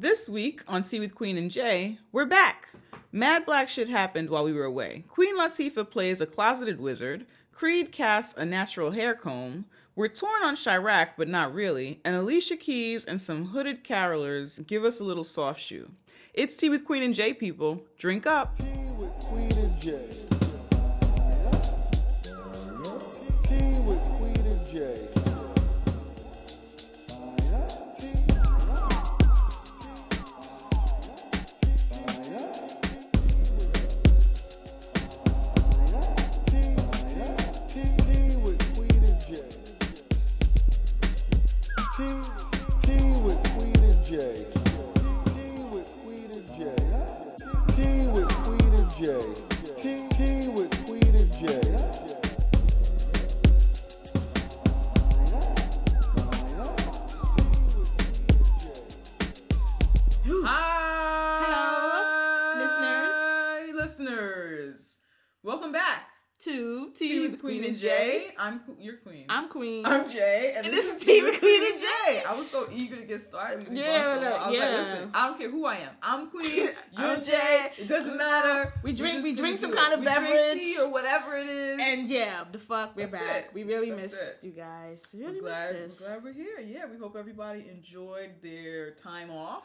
This week on Tea with Queen and Jay, we're back. Mad black shit happened while we were away. Queen Latifah plays a closeted wizard. Creed casts a natural hair comb. We're torn on Chi-Raq, but not really. And Alicia Keys and some hooded carolers give us a little soft shoe. It's Tea with Queen and Jay, people. Drink up. Tea with Queen and Jay. Tea with Queen and Jay. Queen and Jay. Tea with Queen and with Queen and Jay. Tea, tea with Queen and Jay. Hi, listeners. Welcome back. To Tea with Queen and Jay. I'm your queen. I'm Queen. I'm Jay, and, And this, is is Tea with Queen and Jay. I was so eager to get started. Yeah, so no. I was like, yeah. listen, I don't care who I am. I'm Queen. You're I'm Jay. It doesn't matter. We drink- We're we drink some kind of we beverage. tea or whatever it is. and yeah, the fuck, we're That's back. it. We really That's missed it. you guys. We we're really glad, missed we're this. glad we're here. Yeah, we hope everybody enjoyed their time off.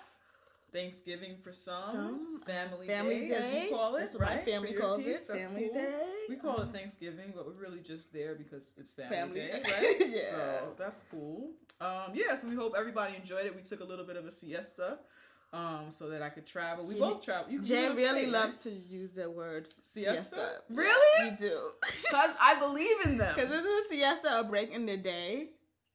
Thanksgiving for some, Some, family, Family day, as you call it, That's what my right? family calls it. that's Family cool. Day. We call it Thanksgiving, but we're really just there because it's family, Family day, day. right? Yeah. So that's cool. Um, yeah, so we hope everybody enjoyed it. We took a little bit of a siesta, um, so that I could travel. We Jay- both travel. You, Jay really upstate, loves right? to use the word Siesta? siesta. Really? You do. Cause I believe in them. Because isn't a siesta a break in the day?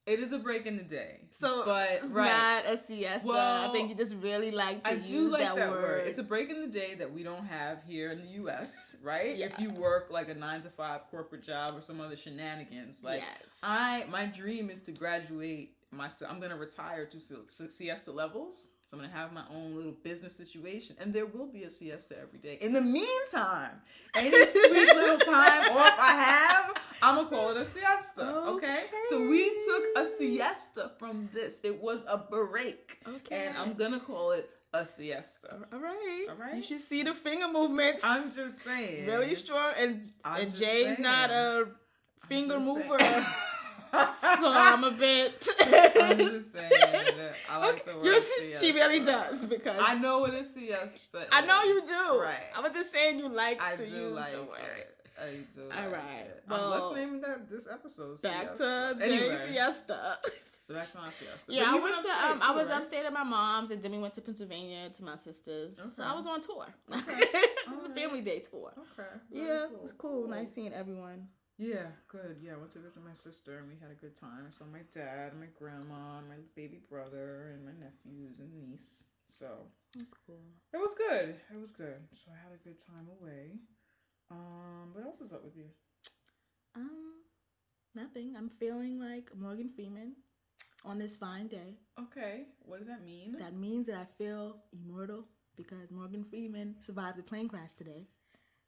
It is a break in the day. So but it's right. not a siesta. Well, I think you just really like to I use like that, that, word. word. It's a break in the day that we don't have here in the U.S. Right? Yeah. If you work like a nine to five corporate job or some other shenanigans, like yes. I, my dream is to graduate. My, I'm gonna retire to si- si- siesta levels. So I'm gonna have my own little business situation, and there will be a siesta every day. In the meantime, any sweet little time off I have, I'm gonna call it a siesta. Okay. So we took a siesta from this. It was a break, Okay. and I'm gonna call it a siesta. All right. All right. You should see the finger movements. I'm just saying. really strong, and I'm and Jay's not a finger mover, so I'm a bit. I'm just saying. I like the word You- siesta. she really does because I know what a siesta. Is. I know you do. Right. I was just saying you like I to do use like the word. it. I do. All like right. It. Well, um, let's name that this episode. Back siesta. to anyway, Siesta. So back to my siesta. Yeah, But I went to um, I was right? upstate at my mom's, and then we went to Pennsylvania to my sister's. So I was on tour, Okay. a Alright. family day tour. Okay. very Yeah, it was cool. Nice seeing everyone. Yeah, good. Yeah, I went to visit my sister and we had a good time. I saw my dad, my grandma, my baby brother, and my nephews and niece. So That's cool. it was good. It was good. So I had a good time away. Um, what else is up with you? Um, nothing. I'm feeling like Morgan Freeman on this fine day. Okay, what does that mean? That means that I feel immortal because Morgan Freeman survived a plane crash today,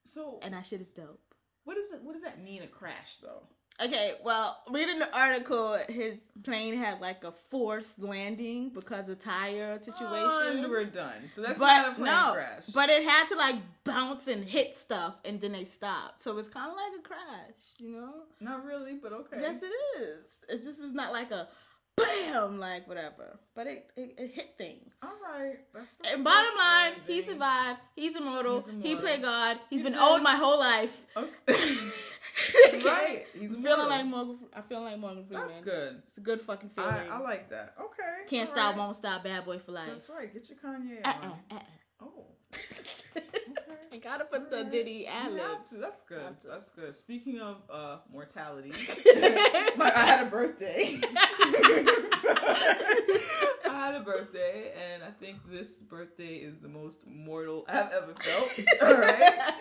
so, and that shit is dope. What does it? What does that mean? A crash, though. Okay, well, reading the article, his plane had like a forced landing because of tire situation. And we're done. So that's but not a plane no, crash. but it had to like bounce and hit stuff, and then they stopped. So it's kind of like a crash, you know? not really, but okay. Yes, it is. It's just it's not like a bam, like whatever. But it it, it hit things. All right. That's the And bottom line, he survived. He's immortal. He's He immortal. played God. He's He been did. old my whole life. Okay. right. He's feeling like Morgan. I feel like Morgan Freeman. That's good. It's a good fucking feeling. I, I like that. Okay. Can't all stop, right. won't stop. Bad boy for life. That's right. Get your Kanye Uh on. uh uh. Oh. I gotta put the Diddy ad libs. That's good. That's good. Speaking of uh, mortality, my, I had a birthday. I had a birthday, and I think this birthday is the most mortal I've ever felt. All right.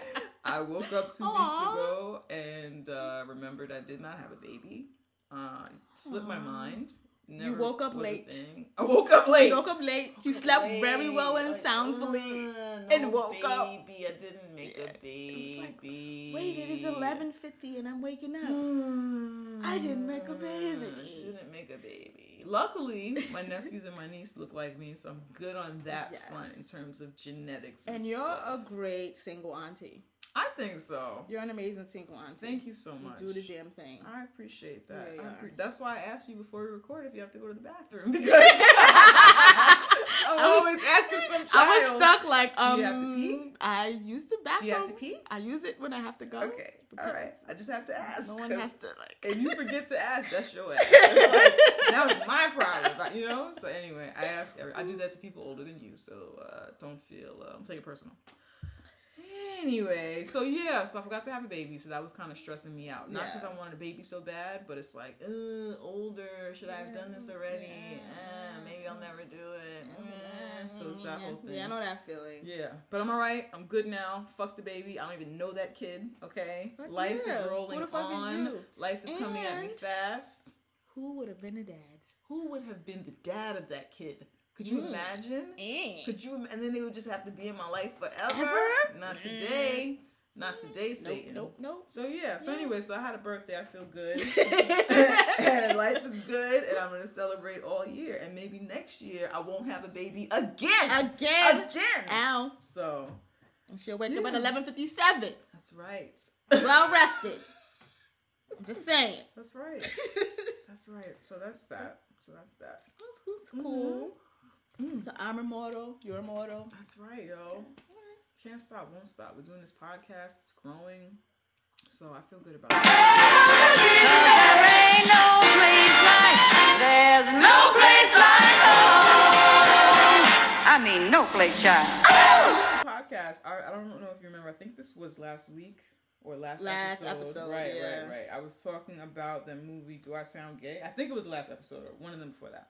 I woke up two weeks ago and uh, remembered I did not have a baby. Uh, slipped my Aw. Mind. You woke up late. I woke up late. You woke up late. You slept very well and Like, soundfully. uh, and no woke up. Baby, I didn't make Yeah. a It baby. was like, Wait, it is eleven fifty and I'm waking up. I didn't make a baby. I didn't make a baby. Luckily, my nephews and my niece look like me, so I'm good on that Yes. front in terms of genetics. And you're stuff. a great single auntie. I think so. You're an amazing single auntie. Thank you so You much. do the damn thing. I appreciate that. Yeah, you I appre- that's why I asked you before we record if you have to go to the bathroom because I'm always asking some child. I was stuck like, Do um, you have to pee? I use the bathroom. Do you have to pee? I use it when I have to go. Okay, all right. I just have to ask. No one has to like. If you forget to ask, that's your ass. It's like, that was my problem, you know. So anyway, I ask. Every, I do that to people older than you, so uh, don't feel. Uh, I'm taking it personal. Anyway, so yeah, so I forgot to have a baby, so that was kind of stressing me out. Not Yeah. because I wanted a baby so bad, but it's like, uh, older. Should I have done this already? Yeah. Uh, maybe I'll never do it. Uh, so it's that whole thing. Yeah, I know that feeling. Yeah, but I'm alright. I'm good now. Fuck the baby. I don't even know that kid. Okay, Fuck life yeah. is rolling the is on. you? Life is coming at me fast. Who would have been a dad? Who would have been the dad of that kid? Could you Mm. imagine? Eh. Could you? And then they would just have to be in my life forever. Ever? Not today. Not today, Nope, Satan. nope, nope. So yeah. So Yeah. anyway, so I had a birthday. I feel good. and life is good, and I'm gonna celebrate all year. And maybe next year I won't have a baby again. Again. Again. Ow. So And she'll wake up at eleven fifty seven. that's right. Well rested. I'm just saying. That's right. That's right. So that's that. So that's that. That's cool. So I'm immortal. You're immortal. That's right, yo. Can't stop, won't stop. We're doing this podcast. It's growing. So I feel good about it. There ain't no place like, there's no place like home. I mean, no place, child. Podcast. I, I don't know if you remember. I think this was last week or last, Last episode. episode, Right, yeah. right, right. I was talking about the movie Do I Sound Gay? I think it was the last episode or one of them before that.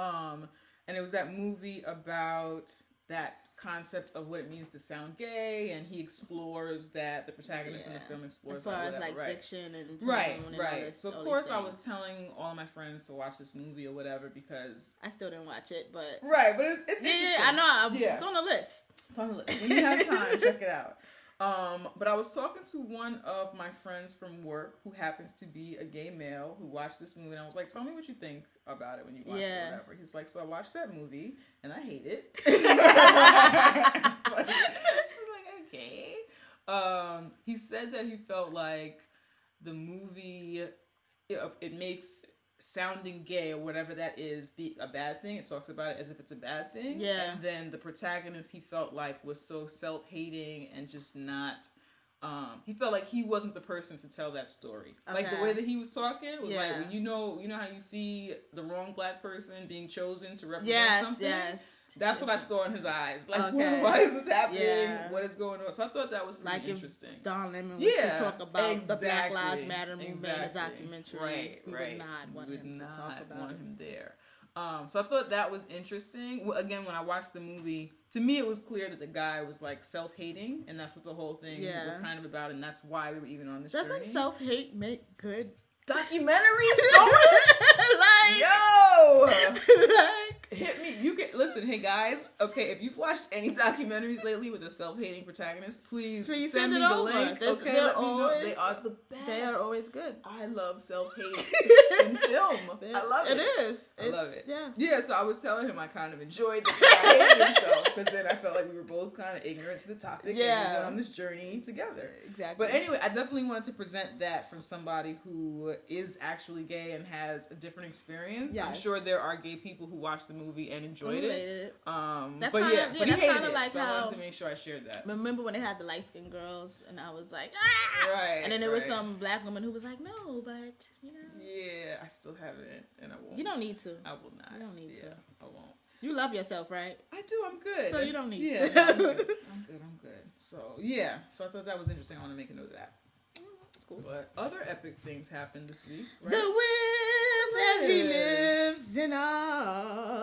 Um, and it was that movie about that concept of what it means to sound gay, and he explores that the protagonist in the film explores As far that, as whatever, like right. diction and Right, and right. this- So of course I was telling all my friends to watch this movie or whatever because I still didn't watch it, but right, but it's it's yeah, interesting. yeah, I know. I, Yeah. It's on the list. It's on the list. When you have time, check it out. Um, but I was talking to one of my friends from work who happens to be a gay male who watched this movie, and I was like, "Tell me what you think about it when you watch it, or whatever." He's like, "So I watched that movie, and I hate it." I was like, "Okay." Um, he said that he felt like the movie it, it makes sounding gay or whatever that is be a bad thing. It talks about it as if it's a bad thing. Yeah. And then the protagonist he felt like was so self hating and just not um he felt like he wasn't the person to tell that story. Like the way that he was talking was like Yeah. when you know you know how you see the wrong black person being chosen to represent Yes, something. yes. That's what I saw in his eyes. Like, Okay. why is this happening? Yeah. What is going on? So I thought that was pretty Like interesting. Don Lemon was Yeah, to talk about the Black Lives Matter movement in exactly. a documentary, Right, we right. would not want We would him to not talk about want it. him there. Um, so I thought that was interesting. Well, Again, when I watched the movie, to me it was clear that the guy was like self-hating, and that's what the whole thing Yeah. was kind of about, and that's why we were even on this Doesn't journey. self hate make good? Documentaries don't like, Yo, like, hit me. You can listen. Hey guys, okay. If you've watched any documentaries lately with a self-hating protagonist, please, Please send, send me the over. link. Okay, let me know. They are the best. they are always good. I love self-hate in film. I love it. It is. I love it. Yeah. Yeah, so I was telling him I kind of enjoyed the hating himself because then I felt like we were both kind of ignorant to the topic and we Yeah. went on this journey together. Exactly. But anyway, I definitely wanted to present that from somebody who is actually gay and has a different experience. I'm sure there are gay people who watch the movie and enjoyed it. Um, That's but kinda- yeah, yeah, but he that's hated kinda it, like so I wanted to make sure I shared that. Remember when they had the light skinned girls, and I was like, ah! Right, And then there was some black woman who was like, no, but you know, Yeah, I still haven't, and I won't. you don't need to. I will not. You don't need yeah, to. I won't. You love yourself, right? I do. I'm good. So you don't need yeah, no, I'm good. I'm good. I'm good. So yeah. So I thought that was interesting. I want to make a note of that. It's cool. But other epic things happened this week, The right? wills and he lives in us.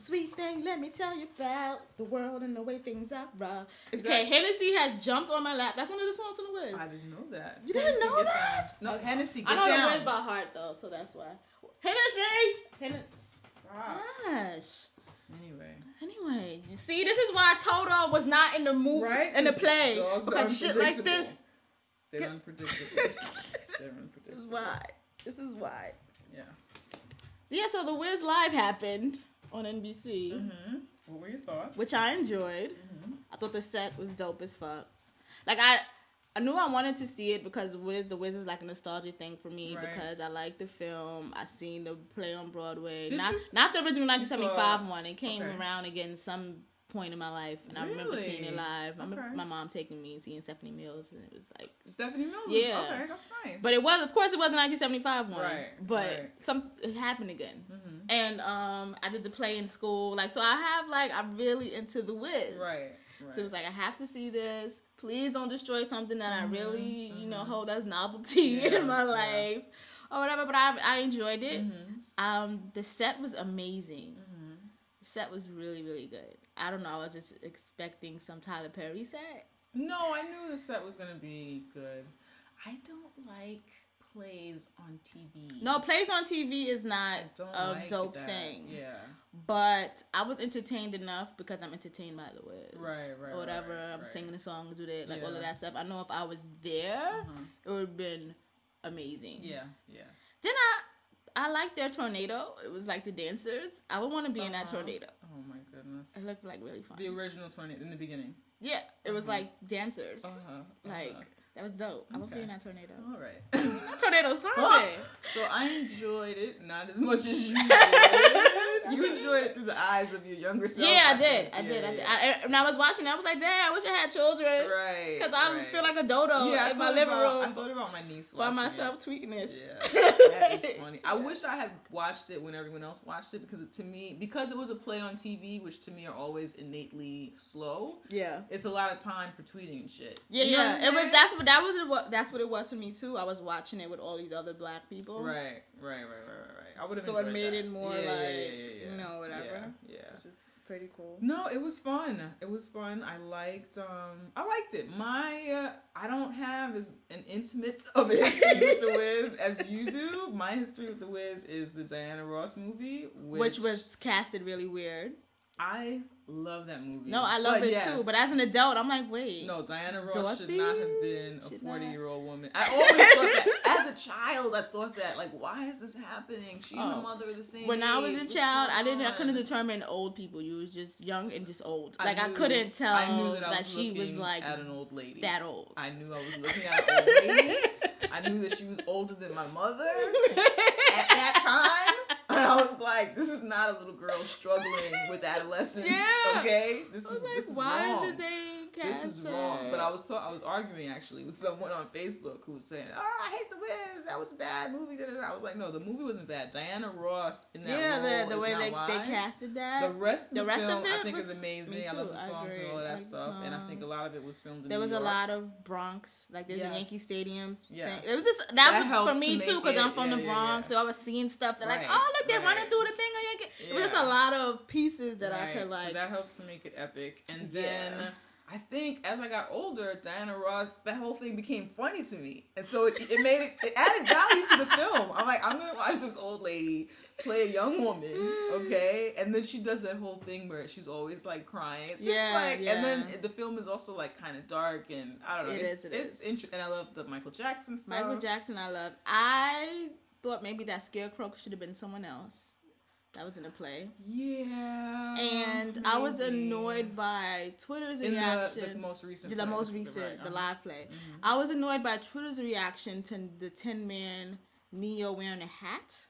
Sweet thing, let me tell you about the world and the way things are. Raw. Is okay, that- Hennessy has jumped on my lap. That's one of the songs on the Wiz. I didn't know that. You didn't know that? Down. No, Hennessy, get I know down. the Wiz by heart though, so that's why. Hennessy. Hennessy. Gosh. Anyway, Anyway, you see, this is why Toto was not in the movie, right? in the play, Dogs because shit like this. They're unpredictable. They're unpredictable. This is why. This is why. Yeah. So yeah, so the Wiz Live happened on NBC, Mm-hmm. What were your thoughts? which I enjoyed. Mm-hmm. I thought the set was dope as fuck. Like I, I knew I wanted to see it because Wiz, the Wiz is like a nostalgia thing for me Right. because I like the film. I seen the play on Broadway, Did not you? not the original 1975 saw- one. It came okay. around again some point in my life, and I remember seeing it Really? live. I remember my mom taking me and seeing Stephanie Mills, and it was like Stephanie Mills. Yeah. Okay, that's nice. But it was, of course, it was a 1975 one. Right, But right. Mm-hmm. some it happened again, and um, I did the play in school. Like, so I have like I'm really into the Wiz. right. right. So it was like I have to see this. Please don't destroy something that I really, you know, hold as novelty Mm-hmm. Yeah, in my yeah. life or whatever. But I I enjoyed it. Mm-hmm. Um, the set was amazing. The set was really really good. I don't know. I was just expecting some Tyler Perry set. No, I knew the set was gonna be good. I don't like plays on TV. No, plays on TV is not a like dope that. thing. Yeah. But I was entertained enough because I'm entertained by the Wiz. Right, right, Or whatever. right, I'm right. singing the songs with it, like all of that stuff. I know if I was there, it would have been amazing. Yeah, yeah. Then I I liked their tornado. It was like the dancers. I would want to be in that Uh-huh. tornado. Oh my goodness. It looked like really fun. The original tornado in the beginning. Yeah, it was like dancers. Uh-huh. Like uh-huh. that was dope. I be Okay. in that tornado. All right. That tornado's popping. so I enjoyed it, not as much as you did. You enjoyed it through the eyes of your younger self. Yeah, I did. I did. I did. I, and I was watching. It, I was like, "Damn, I wish I had children." Right. Because I right. feel like a dodo yeah, in my living about, I room thought about my niece by watching it. myself tweeting this. Yeah, that is funny. I wish I had watched it when everyone else watched it because it, to me, because it was a play on TV, which to me are always innately slow. Yeah. It's a lot of time for tweeting and shit. Yeah, You yeah. It was that's what that was what that's what it was for me too. I was watching it with all these other black people. right, right, right, right, right, right. I would have So it made it more like, you know, whatever. Yeah, yeah. Pretty cool. No, it was fun. It was fun. I liked. Um, I liked it. My, uh, I don't have as an intimate of a history with the Wiz as you do. My history with the Wiz is the Diana Ross movie, which, Which was casted really weird. I love that movie. No, I love But it yes. too. But as an adult, I'm like, wait. no, Diana Ross should not have been a should not- forty-year-old woman. I always thought that. As a child, I thought that. Like, why is this happening? She and Oh. her mother are the same. When I was a What's child, I didn't. I couldn't determine old people. You was just young and just old. I Like I, knew- couldn't tell I knew that, I was she was like at an old lady. that old. I knew I was looking at an old lady. I knew that she was older than my mother at that time. I was like, this is not a little girl struggling with adolescence. Yeah. Okay? This I was is like, this is why wrong. did they this is wrong. But I was ta- I was arguing actually with someone on Facebook who was saying, "Oh, I hate the Wiz. That was a bad movie." I was like, "No, the movie wasn't bad. Diana Ross in that yeah, the the way they, wise. they casted that. The rest, of the, The rest film, of it I think was- is amazing. I love the songs and all that like stuff. And I think a lot of it was filmed in There was a lot of Bronx, like there's Yes. a Yankee Stadium thing. It was just that, That was for me to too because I'm from yeah, the Bronx, yeah. so I was seeing stuff that like, oh look, they're right. running through the thing on Yankee. It was a lot of pieces that I could like. So that helps to make it epic. And Yeah. then I think as I got older, Diana Ross, that whole thing became funny to me, and so it, it made it, it added value to the film. I'm like, I'm gonna watch this old lady play a young woman, mm. okay? And then she does that whole thing where she's always like crying. It's just Yeah, like, and then the film is also like kind of dark, and I don't know. It it's, is, it it's is. and I love the Michael Jackson stuff. Michael Jackson, I loved. I thought maybe that scarecrow should have been someone else. That was in a play, Yeah. and I was annoyed by Twitter's in reaction. the most recent. the play, most recent, the uh-huh. live play. I was annoyed by Twitter's reaction to the Tin Man Ne-Yo wearing a hat.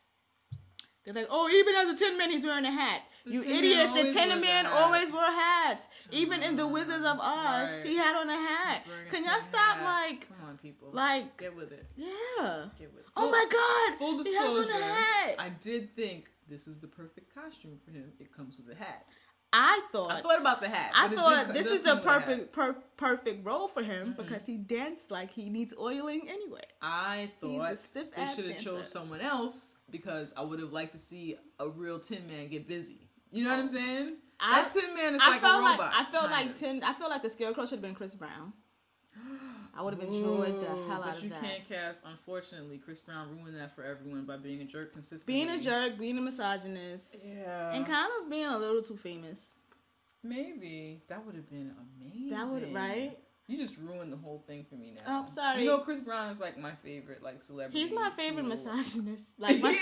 They're like, oh, even as a Tin Man, he's wearing a hat. The you idiots! The Tin Man always wore hats. Even in the Wizards of Oz, Right. he had on a hat. Can y'all stop, hat. like, Come on, people. like, get with it. yeah. Get with it. Oh Full- my God! Full he has on disclosure, a hat. I did think this is the perfect costume for him. It comes with a hat. I thought. I thought about the hat. I thought did- this is the come with a perfect per, perfect role for him mm-hmm. because he danced like he needs oiling anyway. I thought stiff they should have chose someone else because I would have liked to see a real Tin Man get busy. You know what I'm oh. saying? I- that Tin Man is I like a like robot. I felt like of. Tim. I felt like the Scarecrow should have been Chris Brown. I would have enjoyed the hell out of that. but you can't cast. Unfortunately, Chris Brown ruined that for everyone by being a jerk consistently. Being a jerk, being a misogynist, Yeah. and kind of being a little too famous. Maybe that would have been amazing. That would right. You just ruined the whole thing for me now. Oh, I'm sorry. You know, Chris Brown is like my favorite, like celebrity. He's my favorite who- misogynist. Like, my,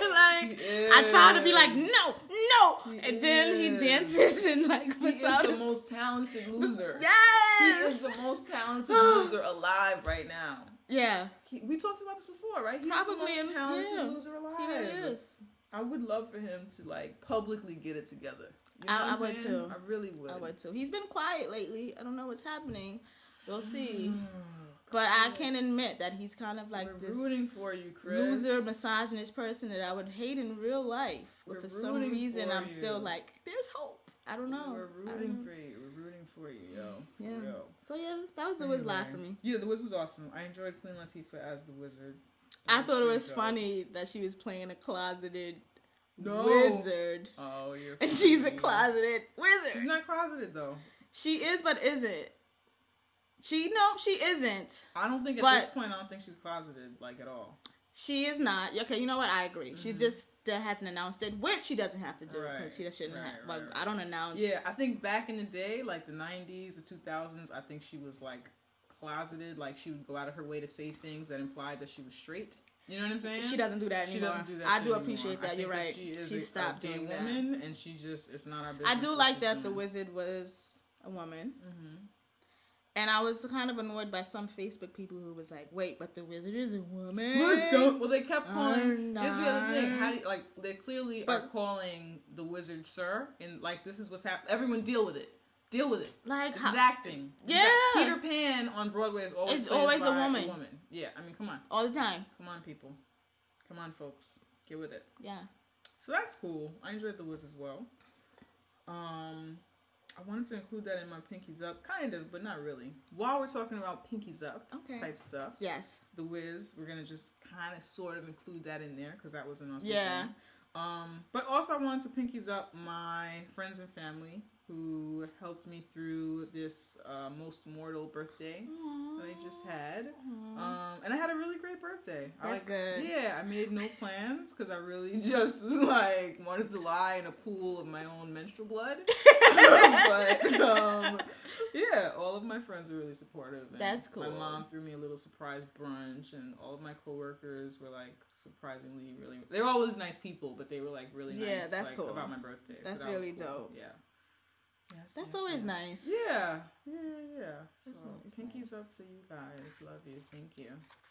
like I try to be like, no, no, He and then he dances and like He is the most talented loser. Yes, he is the most talented loser alive right now. yeah. He, we talked about this before, right? He's Probably, the most talented yeah. loser alive. He really is. I would love for him to like publicly get it together. You know I- I would too. I really would. I would too. He's been quiet lately. I don't know what's happening. We'll mm, see. Oh, But I can admit that he's kind of like We're this rooting for you, Chris. loser, misogynist person that I would hate in real life. But We're for some rooting reason, for I'm still like, there's hope. I don't know. We're I rooting don't- for you. We're rooting for you, yo. For Yeah. real. So yeah, that was the Wiz live for Anyway. me. Yeah, the Wiz was awesome. I enjoyed Queen Latifah as the wizard. I thought it pretty was dope. funny that she was playing a closeted No. wizard. Oh, you're. And she's a closeted wizard. She's not closeted though. She is, but isn't. She no, she isn't. I don't think at But- this point I don't think she's closeted like at all. She is not. Okay, you know what? I agree. She mm-hmm. just hasn't announced it, which she doesn't have to do Right, because she shouldn't right, have. right, Like right. I don't announce. Yeah, I think back in the day, like the '90s, the 2000s, I think she was like closeted. Like she would go out of her way to say things that implied that she was straight. You know what I'm saying? She doesn't do that She anymore. doesn't do that. I do appreciate I that. You're right. She is She a, stopped a gay doing that. woman, and she just it's not our business. I do like that the wizard was a woman. Mm-hmm. And I was kind of annoyed by some Facebook people who was like, "Wait, but the wizard is a woman." Let's go. Well, they kept calling. Here's the other thing. How do you, like they clearly are calling the wizard sir, and like this is what's happening. Everyone deal with it. Deal with it. Like, how- is acting. Yeah. Peter Pan on Broadway is always It's always a by woman. Yeah, I mean, come on, all the time. come on, people, come on, folks, get with it. Yeah. So that's cool. I enjoyed the Wiz as well. Um, I wanted to include that in my pinkies up, kind of, but not really. While we're talking about pinkies up Okay. type stuff, Yes. the Wiz, we're gonna just kind of sort of include that in there because that was an awesome Yeah. thing. Um, but also I wanted to pinkies up my friends and family who helped me through this uh, most mortal birthday that I just had. Um, and I had a really great birthday. I That's like- good. Yeah, I made no plans because I really just was like wanted to lie in a pool of my own menstrual blood. but um, yeah, all of my friends were really supportive. That's My mom threw me a little surprise brunch, and all of my coworkers were like surprisingly really. They were always nice people, but they were like really nice. Yeah, that's like, cool. about my birthday. so That's that really cool. dope. Yeah. Yes, That's yes, always yes. nice. Yeah, yeah, yeah. So always pinkies nice. up to you guys. Love you. Thank you.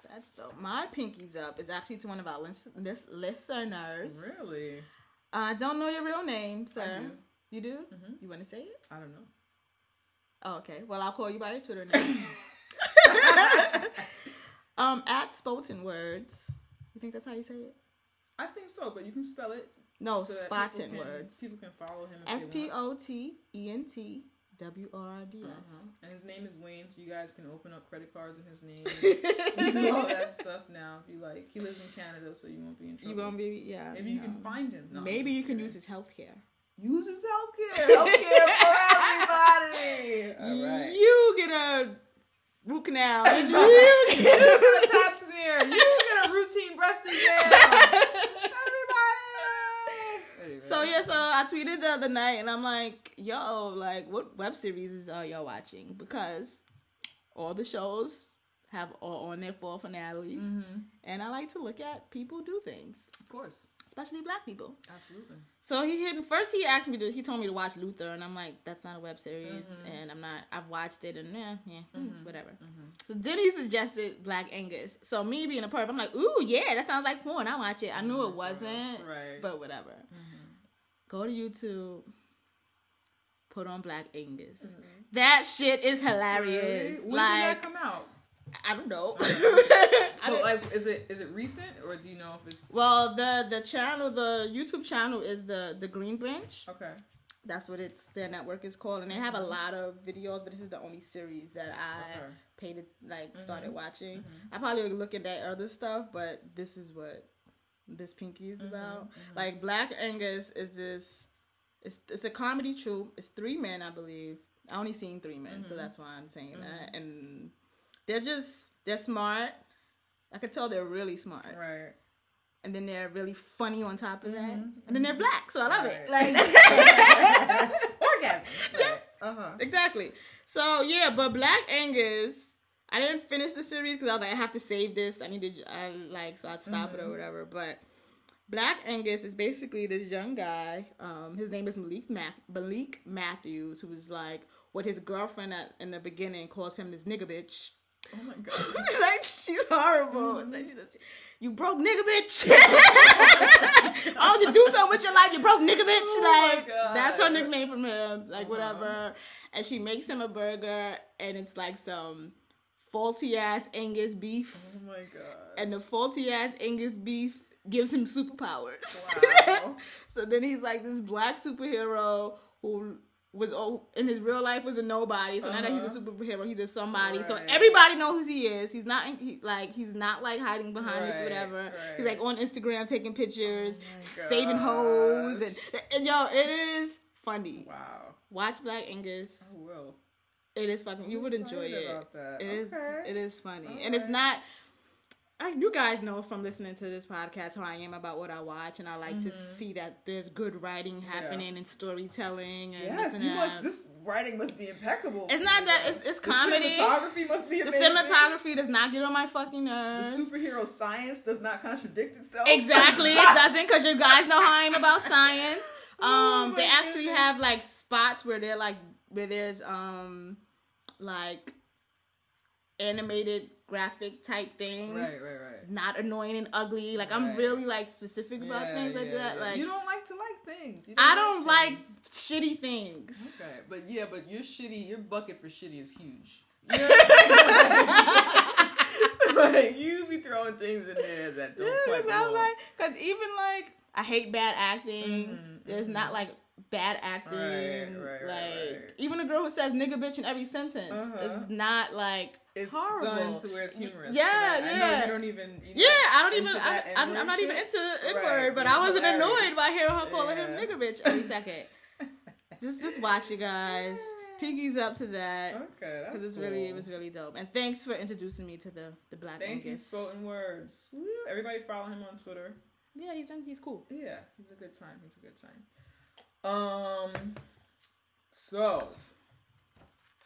That's dope. My pinkies up is actually to one of our lis- lis- listeners. Really? I don't know your real name, sir. do. You do? Mhm. You want to say it? I don't know. Oh, okay. Well, I'll call you by your Twitter name. um, at Spoken Words. You think that's how you say it? I think so, but you can spell it. No, so that people Spoken can- Words. People can follow him. S P. O T E N T W R R D Uh-huh. S. And his name is Wayne, so you guys can open up credit cards in his name. do all that stuff now if you like. He lives in Canada, so you won't be in trouble. You won't be, yeah. Maybe you can find him. No, Maybe you can use his health care. use his health care. Health care for everybody. All right. You get a root canal. you get a pap smear. You get a routine breast exam. So yeah, so I tweeted the other night and I'm like, yo, like what web series are y'all watching? Because all the shows have all on their fall finales. Mm-hmm. And I like to look at people do things. Of course. Especially black people. Absolutely. So he hit first he asked me to he told me to watch Luther and I'm like, that's not a web series Mm-hmm. and I'm not I've watched it and yeah, yeah, mm, whatever. So then he suggested Black Angus. So me being a perp, I'm like, ooh yeah, that sounds like porn. I watch it. I knew it wasn't. Right. But whatever. Go to YouTube. Put on Black Angus. Mm-hmm. That shit is hilarious. Really? When did that come out? I don't know. I Well, don't- like, is it is it recent or do you know if it's well, the the channel, the YouTube channel is the the Green Branch. okay? That's what it's their network is called, and they have a mm-hmm. lot of videos. But this is the only series that I Okay. paid it like mm-hmm. started watching. I probably look at that other stuff, but this is what this pinky is mm-hmm, about. Mm-hmm. Like Black Angus is this. It's it's a comedy troupe. It's three men, I believe. I only seen three men, so mm-hmm. that's why I'm saying that. And they're just they're smart. I could tell they're really smart, Right. and then they're really funny on top of that, and then they're black, so I love it. Like Orgasm. Right. Uh huh. exactly. So yeah, but Black Angus, I didn't finish the series because I was like, I have to save this. I need to, I like, so I'd stop it or mm-hmm. whatever. But Black Angus is basically this young guy. Um, his name is Malik Math- Malik Matthews, who was like what his girlfriend at, in the beginning calls him this nigga bitch. Oh my god. like she's horrible. Mm-hmm. Like, she just, you broke nigga bitch. Don't you do something with your life? You broke nigga bitch. Oh like that's her nickname from him. Like uh-huh. whatever. And she makes him a burger, and it's like some faulty ass Angus beef, Oh my god. and the faulty ass Angus beef gives him superpowers. Wow. so then he's like this black superhero who was oh, in his real life was a nobody. So now that he's a superhero, he's a somebody. So Uh-huh. Everybody knows who he is. He's not he, like he's not like hiding behind this whatever. right. Oh He's like on Instagram taking pictures, my saving hoes, and, and yo, it is funny. wow. Watch Black Angus. I will. It is fucking. You would enjoy it. It is. It is funny, and it's not. I, you guys know from listening to this podcast how I am about what I watch, and I like to see that there's good writing happening and storytelling. And Yes, you and must. This writing must be impeccable. It's not that- it's- it's The cinematography must be the cinematography does not get on my fucking nerves. The superhero science does not contradict itself. Exactly, it doesn't because you guys know how I am about science. Oh Um, my they actually goodness. have like spots where they're like where there's um like animated graphic type things. Right, right, right. Not annoying and ugly. Like I'm really like specific about Yeah, things like yeah, that. yeah. Like you don't like to like things. You I don't like things. shitty things. Okay, but yeah, but your shitty, your bucket for shitty is huge. like you be throwing things in there that don't quite Because I'm belong. like, because even like I hate bad acting. Mhm, There's not like bad acting. Right, right, like right. even a girl who says nigga bitch in every sentence Uh-huh. is not like it's horrible. done to where it's humorous. Yeah, Right? I yeah. you don't even. Yeah, I don't even. I, I'm, I'm not even into the N word, but but I wasn't hilarious. annoyed by hearing her calling him nigga bitch every second. just, just watch you guys. Pinky's up to that Okay, that's because it's really, it was really dope. And thanks for introducing me to the the Black Thank you, Angus. spoken words. Everybody follow him on Twitter. Yeah, he's he's cool. Yeah, he's a good time. He's a good time. Um, so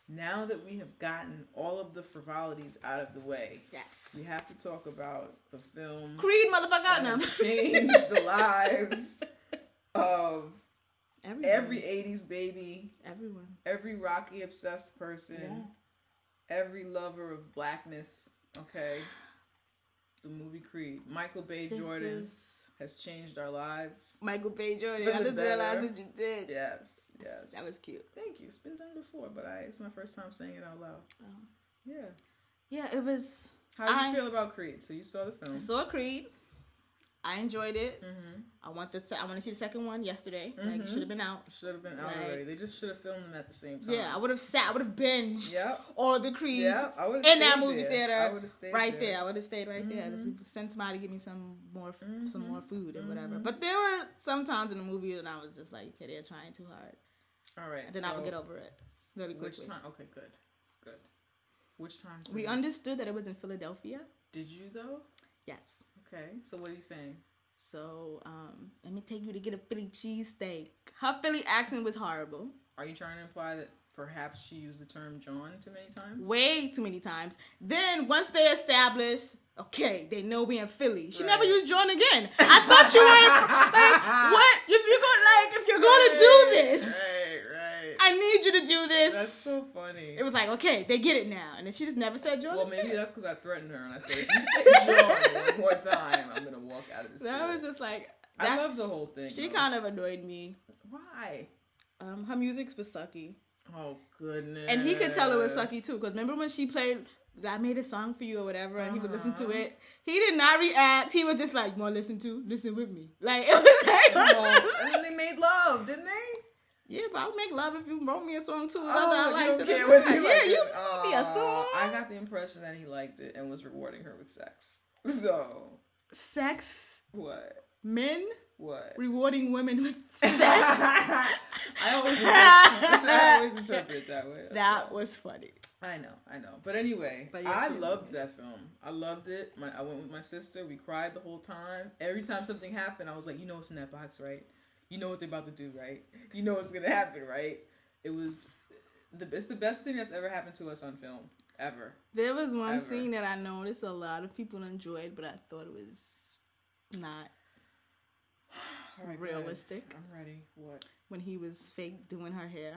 now that we have gotten all of the frivolities out of the way, Yes. we have to talk about the film Creed, motherfucker. No. changed the lives of Everyone. every '80s baby, everyone. every Rocky obsessed person, every lover of blackness. Okay, the movie Creed. Michael Bay This Jordan is has changed our lives. Michael Bay Jordan. I just realized what you did. Yes, yes. That was cute. Thank you. It's been done before, but I it's my first time saying it out loud. Oh. Yeah. Yeah, it was. How did I- you feel about Creed? So you saw the film. I saw Creed. I enjoyed it. Mm-hmm. I want the. se- I want to see the second one yesterday. Like it should have been out. Should have been out Like- already. They just should have filmed them at the same time. Yeah, I would have sat. I would have binged Yep. all the Creed Yeah, I would in that movie theater. I would have stayed right there. there. I would have stayed right there. Mhm. Just send somebody to give me some more, f Mm-hmm. some more food and whatever. But there were some times in the movie and I was just like, okay, they're trying too hard, All right. and then I would get over it really Which time? Okay, good, good. Which time? We understood that it was in Philadelphia. Did you though? Yes. Okay. So what are you saying? So um, let me take you to get a Philly cheesesteak. Her Philly accent was horrible. Are you trying to imply that perhaps she used the term John too many times? way too many times. Then once they established, okay, they know we in Philly. She never used John again. I thought you were like, what? If you're going like, if you're gonna do this, Right, right. I need you to do this. That's so funny. it was like, okay, they get it now, and then she just never said John. Well, again. maybe that's because I threatened her and I said, if you say John one more time, I'm gonna walk out of this. that was just like I love the whole thing. she though. kind of annoyed me. Why? Um, her music was sucky, Oh goodness. and he could tell it was sucky too. Because remember when she played. I made a song for you or whatever, and he would listen to Uh-huh. it. He did not react. He was just like, "You want to listen to? Listen with me." Like it was like, Oh, and then they made love, didn't they? Yeah, but I would make love if you wrote me a song too. Oh, I you liked don't care whether you like yeah, liked you it. wrote me a song. Uh, I got the impression that he liked it and was rewarding her with sex. So Sex, what? men What? rewarding women with sex. I always interpret, I always interpret it that way. that's that all. was funny. I know, I know. But anyway, But yes, I loved did. that film. I loved it. My, I went with my sister. We cried the whole time. Every time something happened, I was like, you know what's in that box, right? You know what they're about to do, right? You know what's gonna happen, right? It was the it's the best thing that's ever happened to us on film ever. There was one Ever. scene that I noticed a lot of people enjoyed, but I thought it was not right, realistic I'm ready. What? when he was fake doing her hair.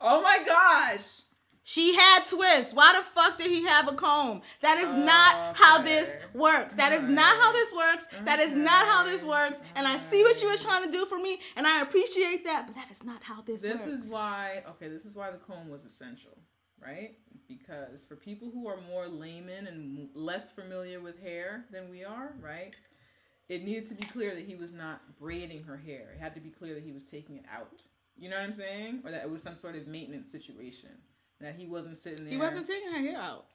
Oh my gosh! She had twists. Why the fuck did he have a comb? That is not how this works. That is not how this works. That is not how this works. And I see what you were trying to do for me, and I appreciate that, but that is not how this, This works. is why. Okay, this is why the comb was essential, right? Because for people who are more layman and less familiar with hair than we are, right? It needed to be clear that he was not braiding her hair. It had to be clear that he was taking it out. You know what I'm saying? Or that it was some sort of maintenance situation. That he wasn't sitting there. He wasn't taking her hair out.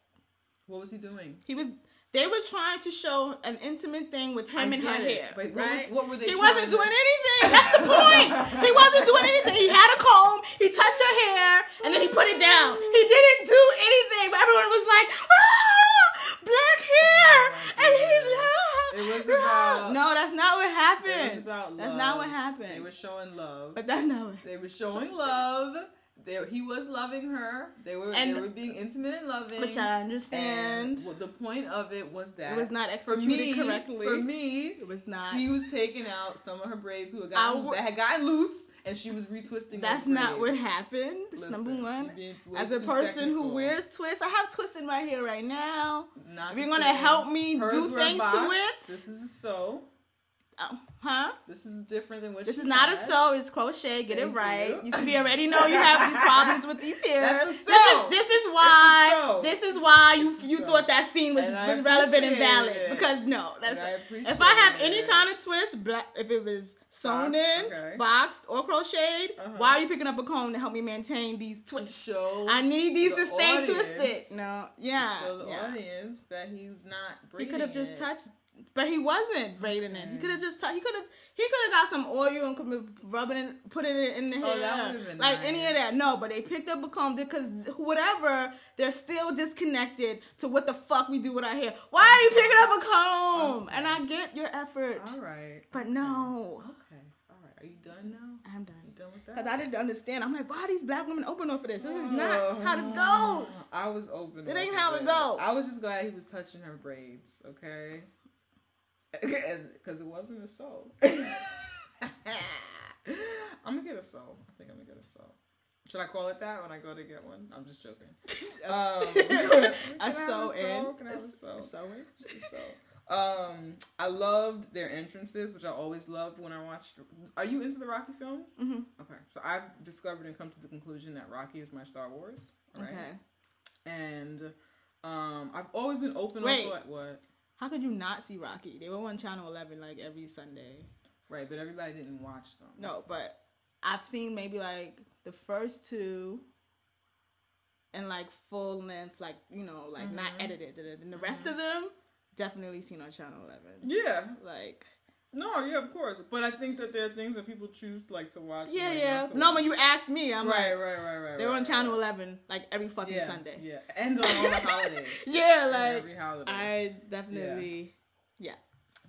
What was he doing? He was. They were trying to show an intimate thing with him I and her it, hair. but what was- right? what were they He wasn't to- doing anything. That's the point. he wasn't doing anything. He had a comb. He touched her hair, and then he put it down. He didn't do anything. But everyone was like, "Ah, black hair," and he's It was about- No, that's not what happened. It was about That's not what happened. They were showing love. but that's not what. They were showing love. They, he was loving her. They were And- they were being intimate and loving. Which I understand. And well, the point of it was that It was not for executed me, correctly. For me, It was not. he was taking out some of her braids who had gotten, wo- that had gotten loose, and she was retwisting. That's not what happened. That's Listen, number one. you're being way As a person who wears twists, I have twists in my hair right now. Not If you're gonna help me Hers do things to it- This is sew. Oh, huh? This is different than what This is not a sew. It's crochet. Get it right. you. You. see, we already know you have the problems with these hairs. This is this is why It's a sew. this is why you you sew. thought that scene was And was relevant and valid it. because no, that's not- if I have any kind of twist, black if it was sewn Boxed, in, okay. boxed, or crocheted, Uh-huh. why are you picking up a comb to help me maintain these twists? I need these the to stay twisted. No, yeah, to show the yeah. audience that he was not. He could have just touched, but he wasn't braiding it. He could have just touched. He could have. He could have got some oil and could have rubbing it, put it in the Oh, hair, like any of that. No, but they picked up a comb because whatever, they're still disconnected to what the fuck we do with our hair. Why are you picking up a comb? And I get your effort, All right. but no, Okay. All right. Are you done now? I'm You done. done with that? Because I didn't understand. I'm like, why are these black women open up for this? This is Oh. not how this goes. I was open. It ain't how it goes. I was just glad he was touching her braids. Okay. Because it wasn't a soul. I'm gonna get a soul. I think I'm gonna get a soul. Should I call it that when I go to get one? I'm just joking. Um, I sew in. Can I have a sew? A. Just a sew. Um, I loved their entrances, which I always loved when I watched. Are you into the Rocky films? Mm-hmm. Okay, so I've discovered and come to the conclusion that Rocky is my Star Wars. Right? Okay. And um, I've always been open. Wait. on what, what? How could you not see Rocky? They were on Channel 11 like every Sunday. Right, but everybody didn't watch them. No, but I've seen maybe like the first two and like full length, like, you know, like not Mm-hmm. edited. And the rest of them, definitely seen on Channel 11. Yeah, Like, no, yeah, of course. But I think that there are things that people choose like to watch. yeah, and yeah. No, watch. when you ask me, I'm right, like, right, right, right. Right. They were right, on Channel right. 11 like every fucking Yeah, Sunday. Yeah, and on all the holidays. Yeah, like, every holiday. I definitely, yeah.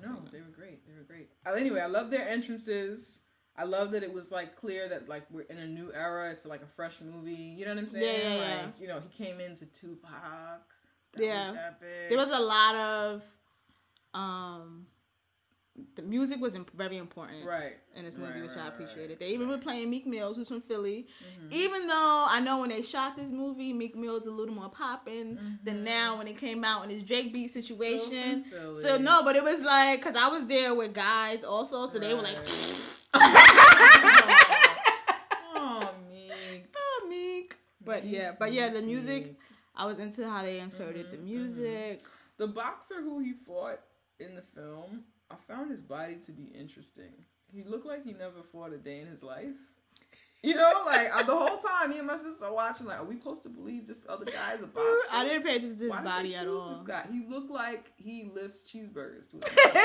No, they were great. They were great. Uh, anyway, I love their entrances. I love that it was like clear that like we're in a new era. It's like a fresh movie. You know what I'm saying? Yeah, yeah, yeah. Like you know, he came into Tupac. That Yeah. was epic. There was a lot of, um, the music was imp- very important. right in this movie, Right, which right, I appreciated. right. They even were playing Meek Mills, who's from Philly. Mm-hmm. Even though I know when they shot this movie, Meek Mill's a little more popping than now when it came out in his Drake beat situation. Mm-hmm. So no, but it was like because I was there with guys also, so they were like, oh, Meek. "Oh, Meek." But yeah, but yeah, the music. I was into how they inserted Mm-hmm, the music. The boxer who he fought in the film, I found his body to be interesting. He looked like he never fought a day in his life. You know, like uh, the whole time, me and my sister are watching. Like, are we supposed to believe this other guy's a boxer? I didn't pay attention to his Why body at all. This guy, he looked like he lifts cheeseburgers to his mouth.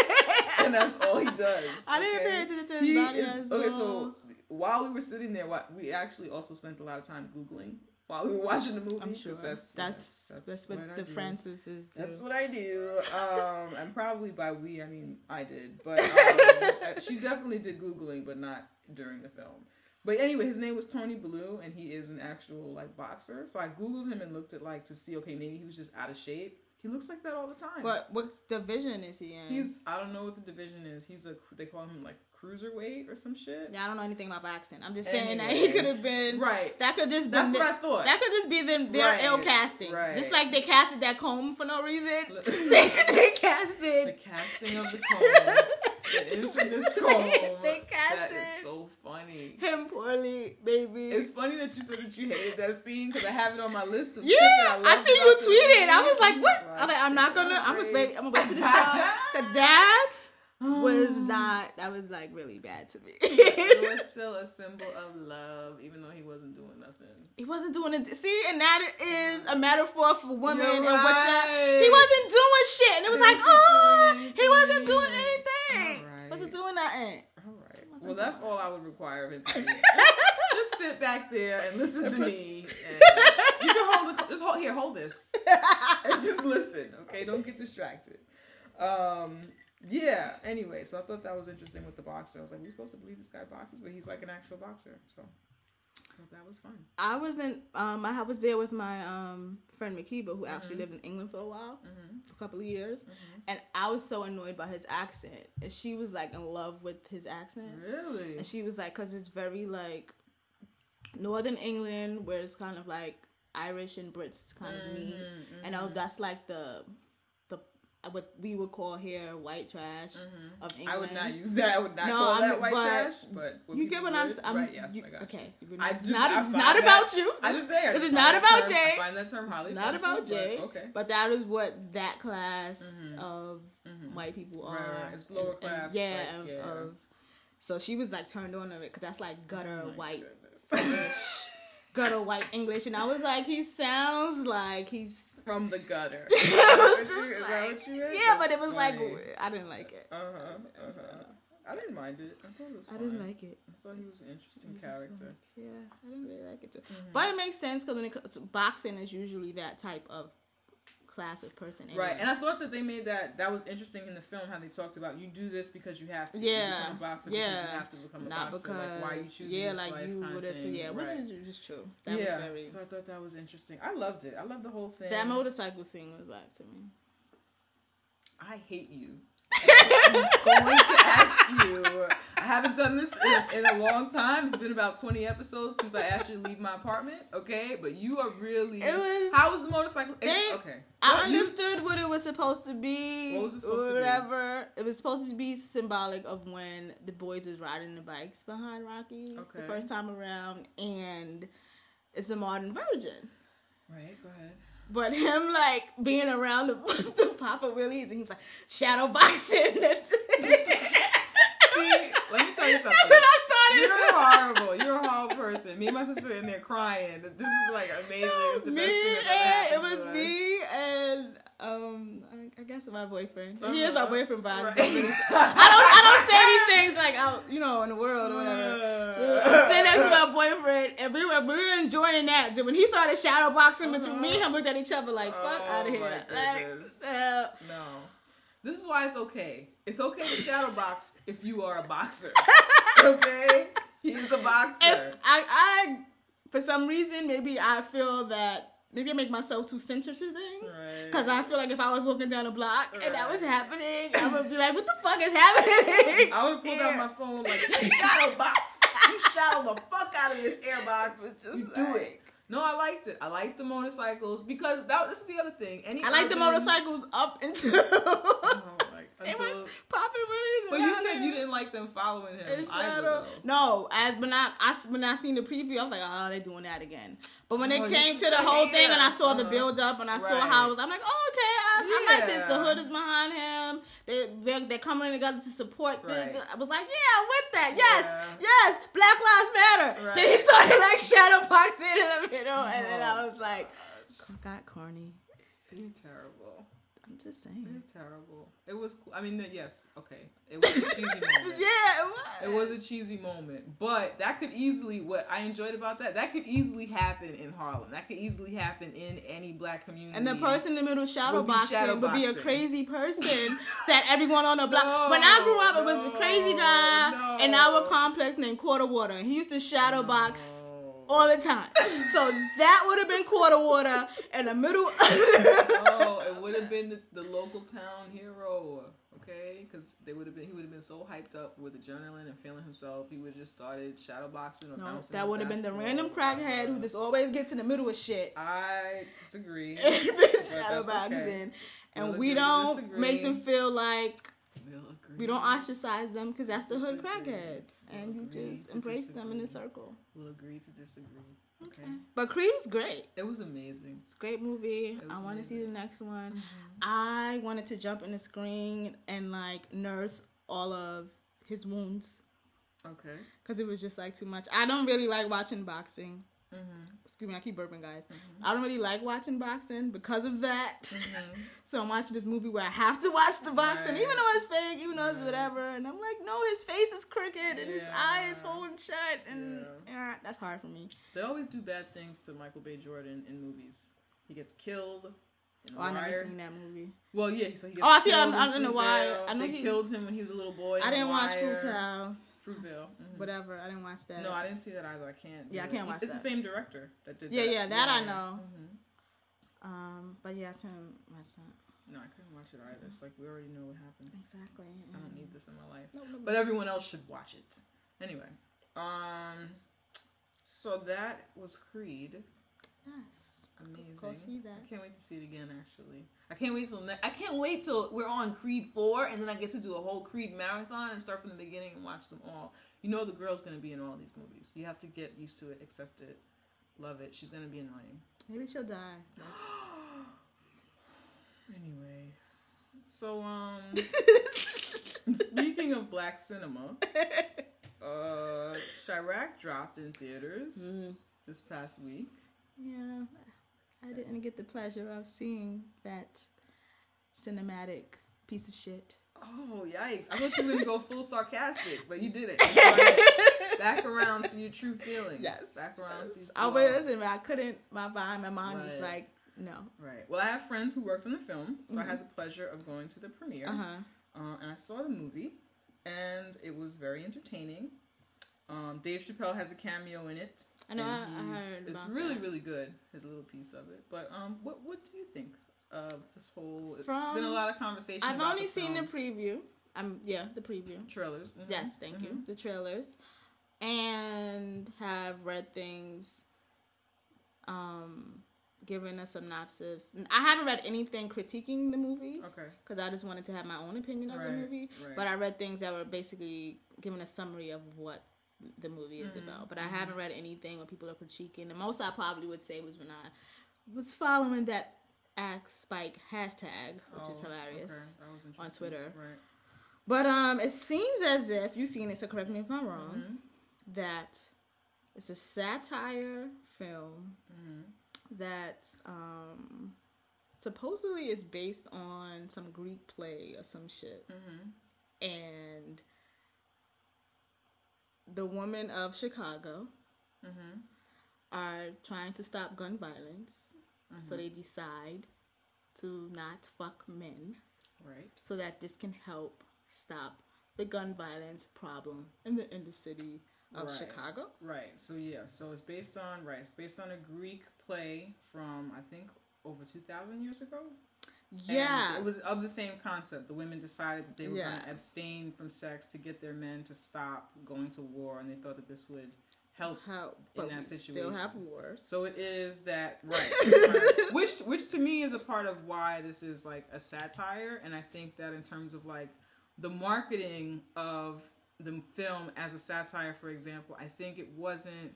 and that's all he does. I didn't okay? pay attention to his He body is- as okay, well. so while we were sitting there, we actually also spent a lot of time googling while we were watching the movie. I'm sure that's that's that's, that's, what, I the do. Francis is do. That's what I do. Um, and probably by we, I mean I did. But um, she definitely did googling, but not during the film. But anyway, his name was Tony Bellew, and he is an actual like boxer. So I googled him and looked at like to see, okay, maybe he was just out of shape. He looks like that all the time. But what division is he in? he's I don't know what the division is. He's a they call him like cruiserweight or some shit. yeah, I don't know anything about boxing. I'm just saying that he could have been Right. That could just That's been what I thought. That could just be them their Right, ill casting. right. Just like they casted that comb for no reason. They, they the casted casting of the comb, the infamous comb. They cast That is so funny. him poorly, baby. It's funny that you said that you hated that scene because I have it on my list of yeah, shit that I, I, see you the tweeted. I was like, what? I'm like, I'm not gonna. I'm gonna wait. I'm gonna wait to the show. Cause that was Oh. not. That was like really bad to me. it was still a symbol of love, even though he wasn't doing nothing. He wasn't doing it. See, and that is a metaphor for women You're and what right. he wasn't doing shit. And it was like, oh, he wasn't doing anything. Alright. Wasn't doing nothing. All right. wasn't Well, that's all I would require of him just, just sit back there and listen to me. And you can hold the, just hold here, hold this, and just listen. Okay, don't get distracted. Um, yeah. Anyway, so I thought that was interesting with the boxer. I was like, we're supposed to believe this guy boxes, but he's like an actual boxer. So I thought that was fun. I wasn't. Um, I was there with my um friend Makiba, who actually Mm-hmm. lived in England for a while, for a couple of years, and I was so annoyed by his accent, and she was like in love with his accent, Really? and she was like, because it's very like Northern England, where it's kind of like Irish and Brits kind of meet, Mm-hmm, and I was, that's like the what we would call here white trash of England. Mm-hmm. I would not use that. I would not No, call I'm- that white but trash. But You get what I'm, saying. Right? Yes, you- I got okay. you. I not- It's just- not, I it's not that- about you. I just say I just is not about term- Jay. I find that term highly It's not about Jay. But okay. But that is what that class of white people Mm-hmm. Right, are. right. It's lower and- and- class, yeah, like, yeah. of- so she was like turned on to it because that's like gutter Oh white. English. gutter white English. And I was like, he sounds like he's. From the gutter. it was just you- is that like, yeah, but it was like. I didn't like it. Uh-huh, uh-huh. I didn't mind it. I thought it was I didn't like it. I thought he was an interesting just character. like, yeah, I didn't really like it too. Mm-hmm. But it makes sense because when it comes to boxing, is usually that type of class of person. Anyway. Right, and I thought that they made that that was interesting in the film how they talked about you do this because you have to. Yeah, become a boxer because you have to become a not boxer. because like why you choosing yeah, this like you would have yeah, which right. is just true. That yeah, was very so I thought that was interesting. I loved it. I loved the whole thing. that motorcycle thing was whack to me. I hate you. I'm going ask you. I haven't done this in, in a long time. It's been about 20 episodes since I asked you to leave my apartment. Okay, but you are really. It was- How was the motorcycle? it- They- okay. I What, you- understood what it was supposed to be. What was it supposed or to be? whatever. It was supposed to be symbolic of when the boys was riding the bikes behind Rocky Okay. the first time around, and it's a modern version. Right. Go ahead. But him like being around the, the Papa Willies, and he was like shadow boxing. See, let me tell you something. That's what I started. You're horrible. You're horrible person. Me and my sister in there crying. This is like amazing. It's the me best thing that's ever and happened it was us. me and um I, I guess my boyfriend. He is my Uh-huh. boyfriend, but I Right. don't, I don't I don't say these things like out you know in the world or whatever. So I'm sitting next to my boyfriend and we were we were enjoying that. So when he started shadow boxing between me and him looked at each other like fuck Oh, out of here. Like, uh, No. This is why it's okay. It's okay to shadow box if you are a boxer. Okay? He's a boxer. if I, I for some reason maybe I feel that maybe I make myself too sensitive to things. Right. Cause I feel like if I was walking down a block and that was happening, I would be like, "What the fuck is happening?" I would have pulled out my phone like, you shadow box. You shadow the fuck out of this air box. You do like- it. No, I liked it. I liked the motorcycles because that. This is the other thing. Any I like the motorcycles up until Oh, uh-huh. Like, they until, popping but you said there. you didn't like them following him either. No, as when I, I when I seen the preview, I was like, oh, they doing that again. But when it Oh, came to the whole thing, and I saw the Uh-huh. build up, and I saw how it was, I'm like, oh, okay, I, I like this. The hood is behind him. They they're, they're coming together to support this. I was like, yeah, I'm with that. Yes, Yeah. yes, Black Lives Matter. Right. Then he started like shadow boxing in the middle, and then I Oh, was like, gosh. Got corny. You're terrible. I'm just saying. You're terrible. It was. cool. I mean, yes, okay. It was a cheesy moment. Yeah, it was. It was a cheesy moment, but that could easily. What I enjoyed about that, that could easily happen in Harlem. That could easily happen in any black community. And the person in the middle shadow Would be boxing shadow would be a crazy person that everyone on the block. No, when I grew up, it was a crazy guy no. in our complex named Quarter Water. He used to shadow box. All the time. So that would have been Quarter Water in the middle. oh, it would have been the, the local town hero, okay? Because they would have been. He would have been so hyped up with adrenaline and feeling himself. He would have just started shadow boxing or no, bouncing. that would have been the random crackhead who just always gets in the middle of shit. I disagree. shadow that's boxing. okay. And We'll we don't disagree. make them feel like. We don't ostracize them because that's the hood Disagree. crackhead. And you just embrace them in a circle. We'll agree to disagree. Okay. But Creed's great. It was amazing. It's a great movie. I want to see the next one. Mm-hmm. I wanted to jump in the screen and like nurse all of his wounds Okay. because it was just like too much. I don't really like watching boxing. Mm-hmm. Excuse me, I keep burping, guys. I don't really like watching boxing because of that. Mm-hmm. so I'm watching this movie where I have to watch the boxing, Right. even though it's fake, even though it's whatever. And I'm like, no, his face is crooked and his eyes Yeah. holding shut, and Yeah. yeah, that's hard for me. They always do bad things to Michael B. Jordan in movies. He gets killed. Oh, I never seen that movie. Well, yeah. So he gets Oh, I see, I'm- I'm in The Wire. I know they he- killed him when he was a little boy. I didn't watch Wire. Fruitvale, Fruitvale. mhm. whatever. I didn't watch that. No, I didn't see that either. I can't. Yeah, I can't it. watch It's that. the same director that did. Yeah, that. yeah, that I know. Mhm. Um, but yeah, I couldn't watch that. No, I couldn't watch it either. It's like we already know what happens. Exactly. I don't need this in my life. No, no, But everyone else should watch it. Anyway, um, so that was Creed. Yes. Amazing. Go see that. I can't wait to see it again. Actually, I can't wait till ne- I can't wait till we're on Creed four, and then I get to do a whole Creed marathon and start from the beginning and watch them all. You know the girl's gonna be in all these movies. You have to get used to it, accept it, love it. She's gonna be annoying. Maybe she'll die. Anyway, so um, speaking of black cinema, uh, Chi-Raq dropped in theaters Mm. this past week. Yeah, I didn't get the pleasure of seeing that cinematic piece of shit. Oh yikes! I thought you were gonna go full sarcastic, but you didn't. Back around to your true feelings. Yes. back around to. I was listen, but I couldn't. My mind, my mind was like, no. Right. Well, I have friends who worked on the film, so I had the pleasure of going to the premiere. Uh huh. Uh, and I saw the movie, and it was very entertaining. Um, Dave Chappelle has a cameo in it. I know, I- I heard It's really, that. really good. His little piece of it. But um, what what do you think of this whole? It's From- been a lot of conversation. I've only the seen the preview. Um, yeah, the preview. trailers. Mhm, Yes, thank you. mhm. The trailers, and have read things. Um, given a synopsis. I haven't read anything critiquing the movie. Okay. because I just wanted to have my own opinion of the movie. right. But I read things that were basically giving a summary of what the movie is Mm-hmm, about. But I haven't read anything where people are critiquing. The most I probably would say was when I was following that Ask Spike hashtag, which is Oh, hilarious. okay. On. Twitter. Right. But um, it seems as if you've seen it, so correct me if I'm wrong. Mm-hmm. That it's a satire film Mm-hmm. that um supposedly is based on some Greek play or some shit. Mm-hmm. And the women of Chicago Mm-hmm. are trying to stop gun violence. Mm-hmm. So they decide to not fuck men Right. so that this can help stop the gun violence problem in the in the city of Right. Chicago. Right. So yeah. So it's based on right. It's based on a Greek play from I think over two thousand years ago. And Yeah. it was of the same concept. The women decided that they were going to abstain from sex to get their men to stop going to war, and they thought that this would help. How, but that we still situation. have wars. So it is that right. which which to me is a part of why this is like a satire, and I think that in terms of like the marketing of the film as a satire, for example, I think it wasn't.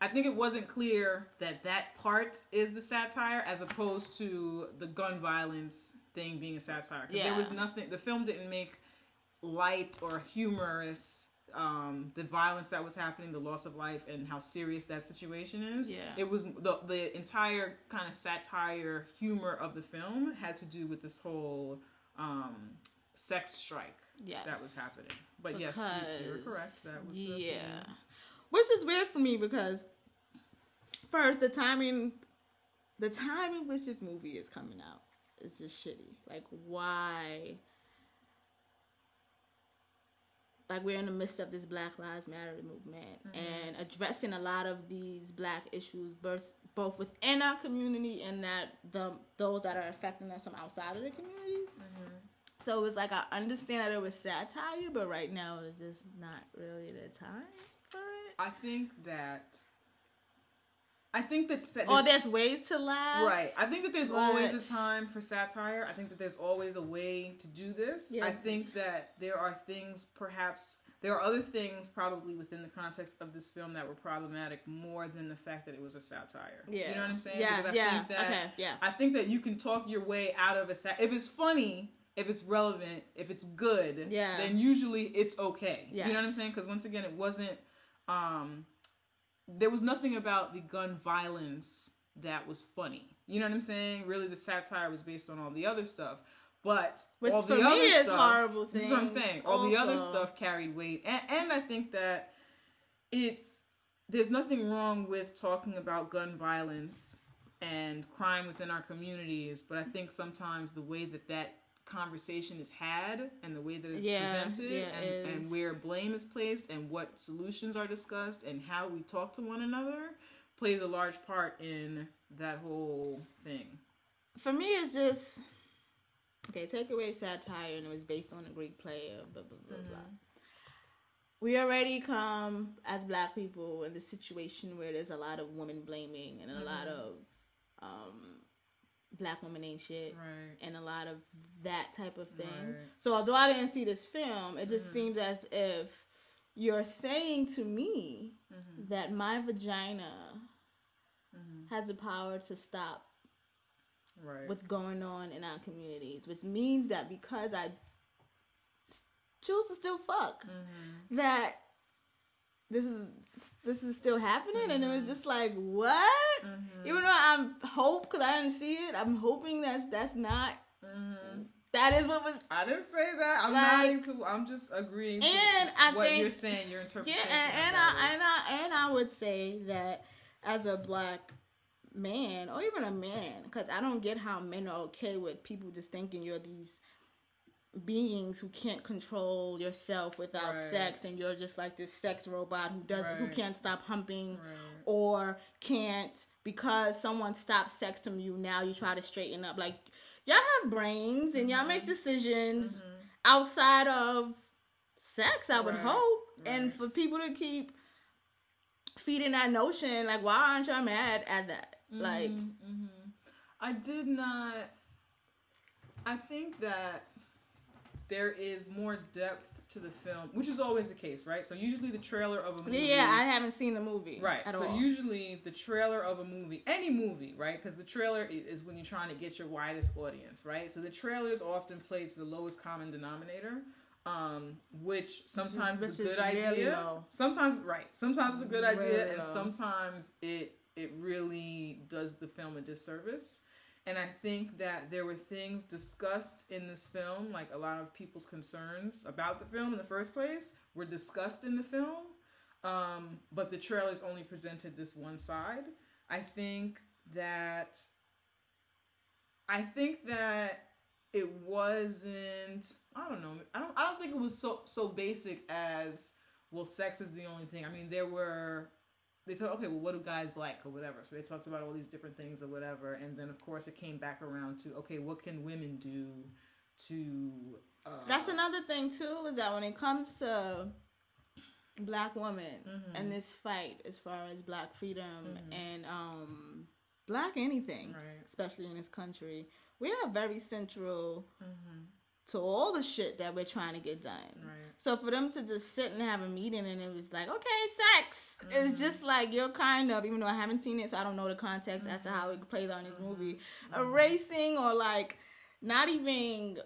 I think it wasn't clear that that part is the satire as opposed to the gun violence thing being a satire. Because there was nothing. The film didn't make light or humorous um, the violence that was happening, the loss of life, and how serious that situation is. Yeah. it was the the entire kind of satire humor of the film had to do with this whole um, sex strike Yes. that was happening. But yes, you, you were correct. That was the yeah. Which is weird for me because first the timing, the time in which this movie is coming out is just shitty. Like why? Like we're in the midst of this Black Lives Matter movement mm-hmm. and addressing a lot of these black issues, both both within our community and that the those that are affecting us from outside of the community. Mm-hmm. So it was like I understand that it was satire, but right now it's just not really the time for it. I think that. I think that sa- Or there's- there's ways to laugh. Right. I think that there's always a time for satire. I think that there's always a way to do this. Yes. I think that there are things, perhaps, there are other things probably within the context of this film that were problematic more than the fact that it was a satire. Yeah. You know what I'm saying? Yeah, Because I yeah, think that, okay, yeah. I think that you can talk your way out of a sat. If it's funny, if it's relevant, if it's good, Yeah. then usually it's okay. You know what I'm saying? Because once again, it wasn't. Um there was nothing about the gun violence that was funny. You know what I'm saying? Really, the satire was based on all the other stuff. But Which all for the me other is stuff, horrible This is what I'm saying. All the other stuff carried weight, and, and I think that it's there's nothing wrong with talking about gun violence and crime within our communities, but I think sometimes the way that that conversation is had and the way that it's Yeah, presented yeah, and, it and where blame is placed and what solutions are discussed and how we talk to one another plays a large part in that whole thing. For me, it's just okay. Take away satire, and it was based on a Greek play. Blah blah blah blah. We already come as Black people in the situation where there's a lot of woman blaming and a lot of um, Black women ain't shit. Right. and a lot of that type of thing. Right. So although I didn't see this film, it just mm-hmm. seems as if you're saying to me mm-hmm. that my vagina mm-hmm. has the power to stop Right. what's going on in our communities, which means that because i choose to still fuck, that this is this is still happening, and it was mm-hmm. just like what? Mm-hmm. Even though I'm hope because I didn't see it, I'm hoping that's that's not. Mm-hmm. that is what was. I didn't say that. I'm Like- nodding to. I'm just agreeing to And I what think- you're saying. Your Yeah, interpretation. and, of and I and I and I would say that as a black man or even a man, because I don't get how men are okay with people just thinking you're these beings who can't control yourself without Right. sex and you're just like this sex robot who doesn't who can't stop humping Right. or can't because someone stopped sex from you now you try to straighten up like y'all have brains and y'all Mm-hmm. make decisions outside of sex i would Right. hope and for people to keep feeding that notion like why aren't y'all mad at that like Mm-hmm. I did not. I think that there is more depth to the film, which is always the case, right? So usually the trailer of a movie. yeah i haven't seen the movie Right. so all usually the trailer of a movie, any movie, right? Because the trailer is when you're trying to get your widest audience, right? So the trailers often play to the lowest common denominator, um, which sometimes is, which a is good really idea. low. Sometimes, right? Sometimes it's a good idea, Really and sometimes it it really does the film a disservice. And I think that there were things discussed in this film, like a lot of people's concerns about the film in the first place, were discussed in the film. Um, but the trailers only presented this one side. I think that I think that it wasn't I don't know. I don't I don't think it was so so basic as well sex is the only thing. I mean there were they thought, okay, well, what do guys like or whatever? So they talked about all these different things or whatever, and then of course it came back around to, okay, what can women do to? Uh, That's another thing too, is that when it comes to black women Mm-hmm. and this fight as far as black freedom and um black anything, Right. especially in this country, we are very central Mm-hmm. To all the shit that we're trying to get done. Right. So for them to just sit and have a meeting and it was like, okay, sex. Mm-hmm. It's just like you're kind of, even though I haven't seen it, so I don't know the context as to how it plays out in this movie, Mm-hmm. erasing or like not even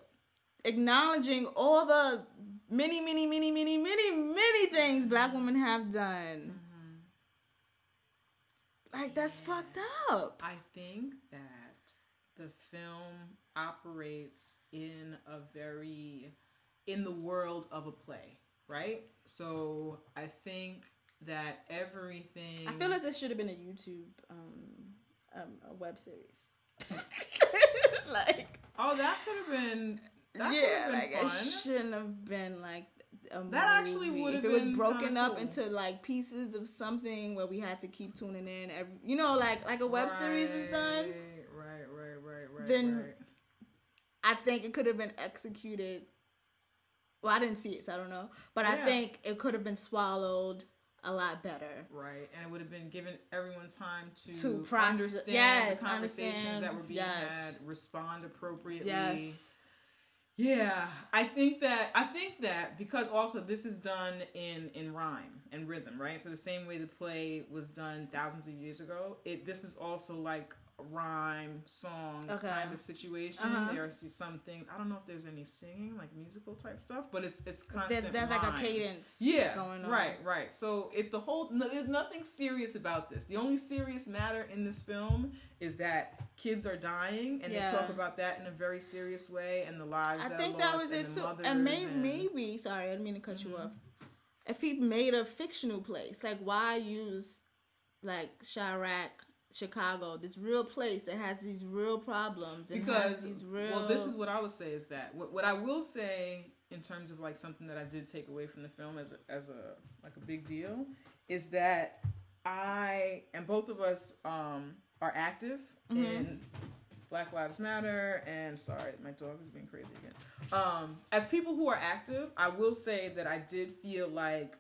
acknowledging all the many, many, many, many, many, many things black women have done. Like that's fucked up. I think that the film operates in a very in the world of a play, right? So I think that everything I feel like this should have been a YouTube um, um a web series. like Oh, that could have been that yeah, like been it shouldn't have been like a That actually movie. would if it was broken up cool. into like pieces of something where we had to keep tuning in every you know like like a web series is done Then- i think it could have been executed well i didn't see it so i don't know but i think it could have been swallowed a lot better Right, and it would have been given everyone time to, To process- understand yes, the conversations understand, that were being yes. had, respond appropriately. yes Yeah, I think that I think that because also this is done in in rhyme and rhythm, right? So the same way the play was done thousands of years ago, it this is also like rhyme song Okay. kind of situation. Uh-huh. There are something I don't know if there's any singing like musical type stuff, but it's it's constant. there's, there's like a cadence Yeah, going on right, right. So if the whole no, there's nothing serious about this. The only serious matter in this film is that kids are dying, and Yeah. they talk about that in a very serious way, and the lives. I that think are that was it too. And maybe, and- Mm-hmm. maybe, sorry, I didn't mean to cut you off. If he made a fictional place, like why use like Chi-Raq, Chicago, this real place that has these real problems because these real. well, this is what I would say is that what, what I will say in terms of like something that I did take away from the film as a, as a like a big deal is that I and both of us um, are active Mm-hmm. in Black Lives Matter and sorry, my dog is being crazy again. Um, as people who are active, I will say that I did feel like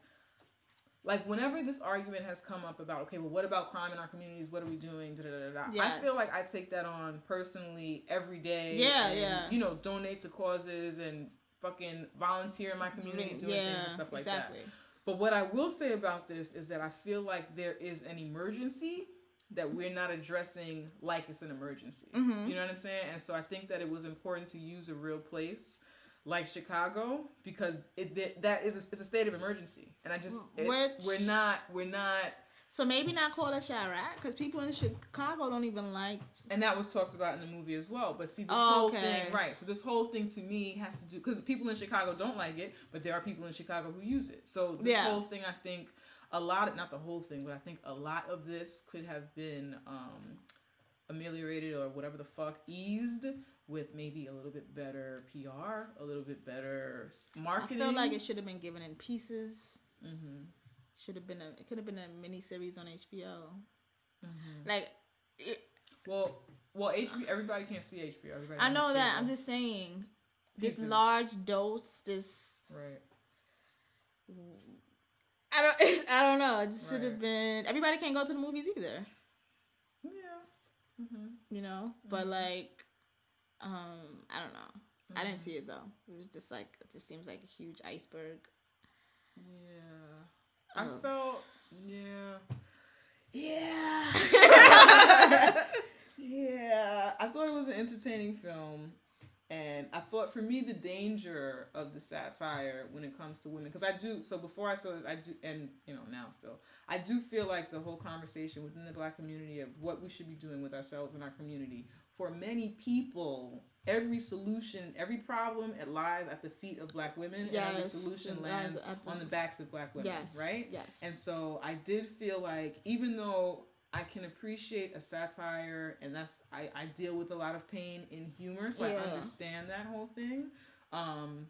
like whenever this argument has come up about okay, well, what about crime in our communities? What are we doing? Da, da, da. Yes. I feel like I take that on personally every day. Yeah, and, yeah. You know, donate to causes and fucking volunteer in my community doing things and stuff like exactly. that. But what I will say about this is that I feel like there is an emergency that we're not addressing like it's an emergency. Mm-hmm. You know what I'm saying? And so I think that it was important to use a real place like Chicago because it that- that is a, it's a state of emergency. And I just it- Which- we're not we're not So maybe not call it Chi-Raq because people in Chicago don't even like. and that was talked about in the movie as well. But see, this Oh, whole okay. thing, right? So this whole thing to me has to do because people in Chicago don't like it, but there are people in Chicago who use it. So this Yeah. whole thing, I think, a lot of not the whole thing, but I think a lot of this could have been um, ameliorated or whatever the fuck eased with maybe a little bit better PR, a little bit better marketing. I feel like it should have been given in pieces. hmm Should have been a. It could have been a mini series on HBO. Mm-hmm. Like, it, Well, well, HBO, everybody can't see HBO. Everybody I know that. I'm just saying. This large dose. This right. I don't. I don't know. It should have Right. been. Everybody can't go to the movies either. Yeah. hmm You know. But like, um, I don't know. I didn't see it though. It was just like it just seems like a huge iceberg. Yeah. I Oh. felt yeah. Yeah. yeah. I thought it was an entertaining film. And I thought for me the danger of the satire when it comes to women because I do so before I saw this I do and you know now still I do feel like the whole conversation within the black community of what we should be doing with ourselves and our community for many people every solution every problem it lies at the feet of black women and every solution lands the- on the backs of black women Yes. right Yes. and so I did feel like even though I can appreciate a satire and that's I, I deal with a lot of pain in humor, so I understand that whole thing. Um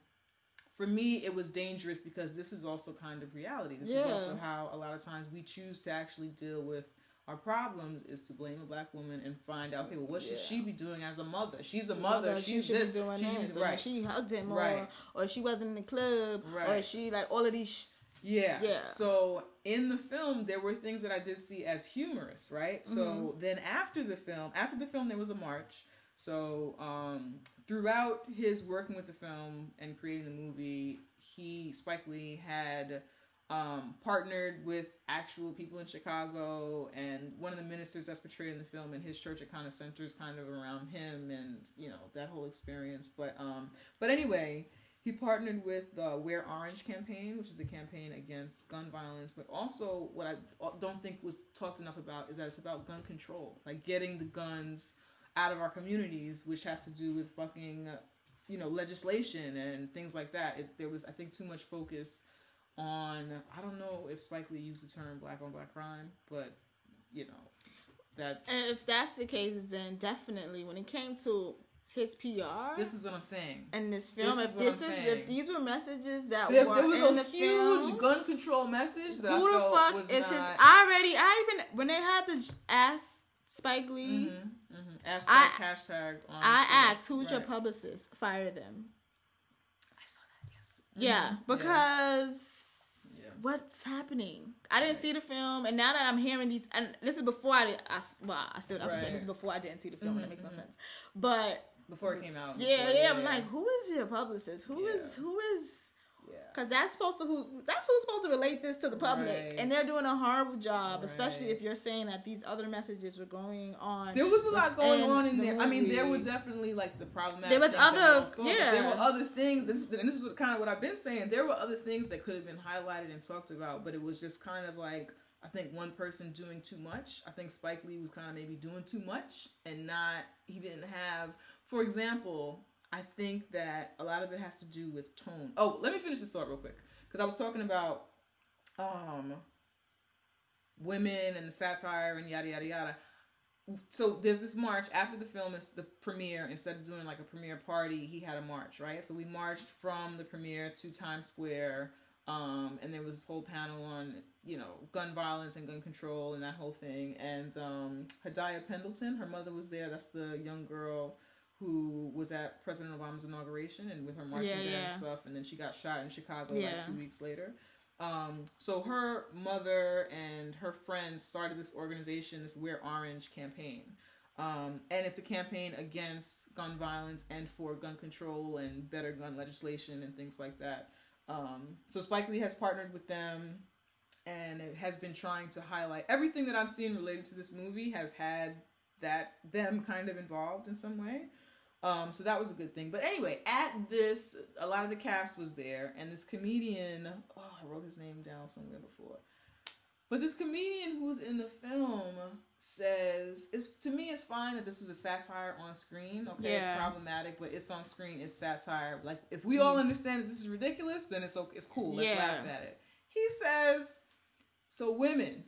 for me it was dangerous because this is also kind of reality. This is also how a lot of times we choose to actually deal with our problems is to blame a black woman and find out, okay, well, what should she be doing as a mother? She's a mother. Mother, she's she this. doing she this, be, right. she hugged him, or Right. or she wasn't in the club, or she like all of these. Sh- Yeah. Yeah. So in the film, there were things that I did see as humorous, right? So Mm-hmm. then after the film, after the film, there was a march. So um, throughout his working with the film and creating the movie, he Spike Lee had um, partnered with actual people in Chicago, and one of the ministers that's portrayed in the film in his church, it kind of centers kind of around him and you know that whole experience. But um, but anyway, he partnered with the Wear Orange campaign, which is the campaign against gun violence, but also what I don't think was talked enough about is that it's about gun control, like getting the guns out of our communities, which has to do with fucking, you know, legislation and things like that. It, there was, I think, too much focus on. I don't know if Spike Lee used the term "black on black crime," but you know, that's And if that's the case, then definitely when it came to his PR this is what I'm saying. and this film, this is if this I'm is saying. if these were messages that There, were there was in a the huge film, gun control message that who the fuck is his? not, I already, I even when they had to j- ask Spike Lee, Mhm, mhm. Hashtag, I- hashtag on I Twitter. asked, "Who's your publicist? Fire them." I saw that. Yes. Yeah, Mhm. because Yeah. What's happening? I didn't see the film, and now that I'm hearing these, and this is before I, I well, I still Right. this is before I didn't see the film, and it makes no mhm. sense. But before it came out. yeah, before- yeah, I'm like, who is your publicist? Who is Yeah. who is? Yeah. Because that's supposed to who that's who's supposed to relate this to the public, Right. and they're doing a horrible job, especially if you're saying that these other messages were going on. There was a lot going on in the there. I mean, there were definitely like the problematic. There was things that we other- yeah. There were other things. This is, and this is what, kind of what I've been saying. There were other things that could have been highlighted and talked about, but it was just kind of like I think one person doing too much. I think Spike Lee was kind of maybe doing too much and not. He didn't have, for example. I think that a lot of it has to do with tone. Oh, let me finish this thought real quick because I was talking about um women and the satire and yada yada yada. So there's this march after the film is the premiere. Instead of doing like a premiere party, he had a march, right? So we marched from the premiere to Times Square, um, and there was this whole panel on you know gun violence and gun control and that whole thing. And um, Hadiya Pendleton, her mother was there. That's the young girl who was at President Obama's inauguration and with her marching Yeah, band yeah. and stuff. And then she got shot in Chicago Yeah. like two weeks later. Um, so her mother and her friends started this organization, this Wear Orange campaign. Um, and it's a campaign against gun violence and for gun control and better gun legislation and things like that. Um, so Spike Lee has partnered with them and it has been trying to highlight everything that I've seen related to this movie has had that them kind of involved in some way. Um, so that was a good thing. But anyway, at this, a lot of the cast was there, and this comedian, oh, I wrote his name down somewhere before. But this comedian who's in the film says, it's, to me, it's fine that this was a satire on screen. Okay, it's problematic, but it's on screen, it's satire. Like, if we all understand that this is ridiculous, then it's okay, it's cool. Let's Yeah. laugh at it. He says, so women,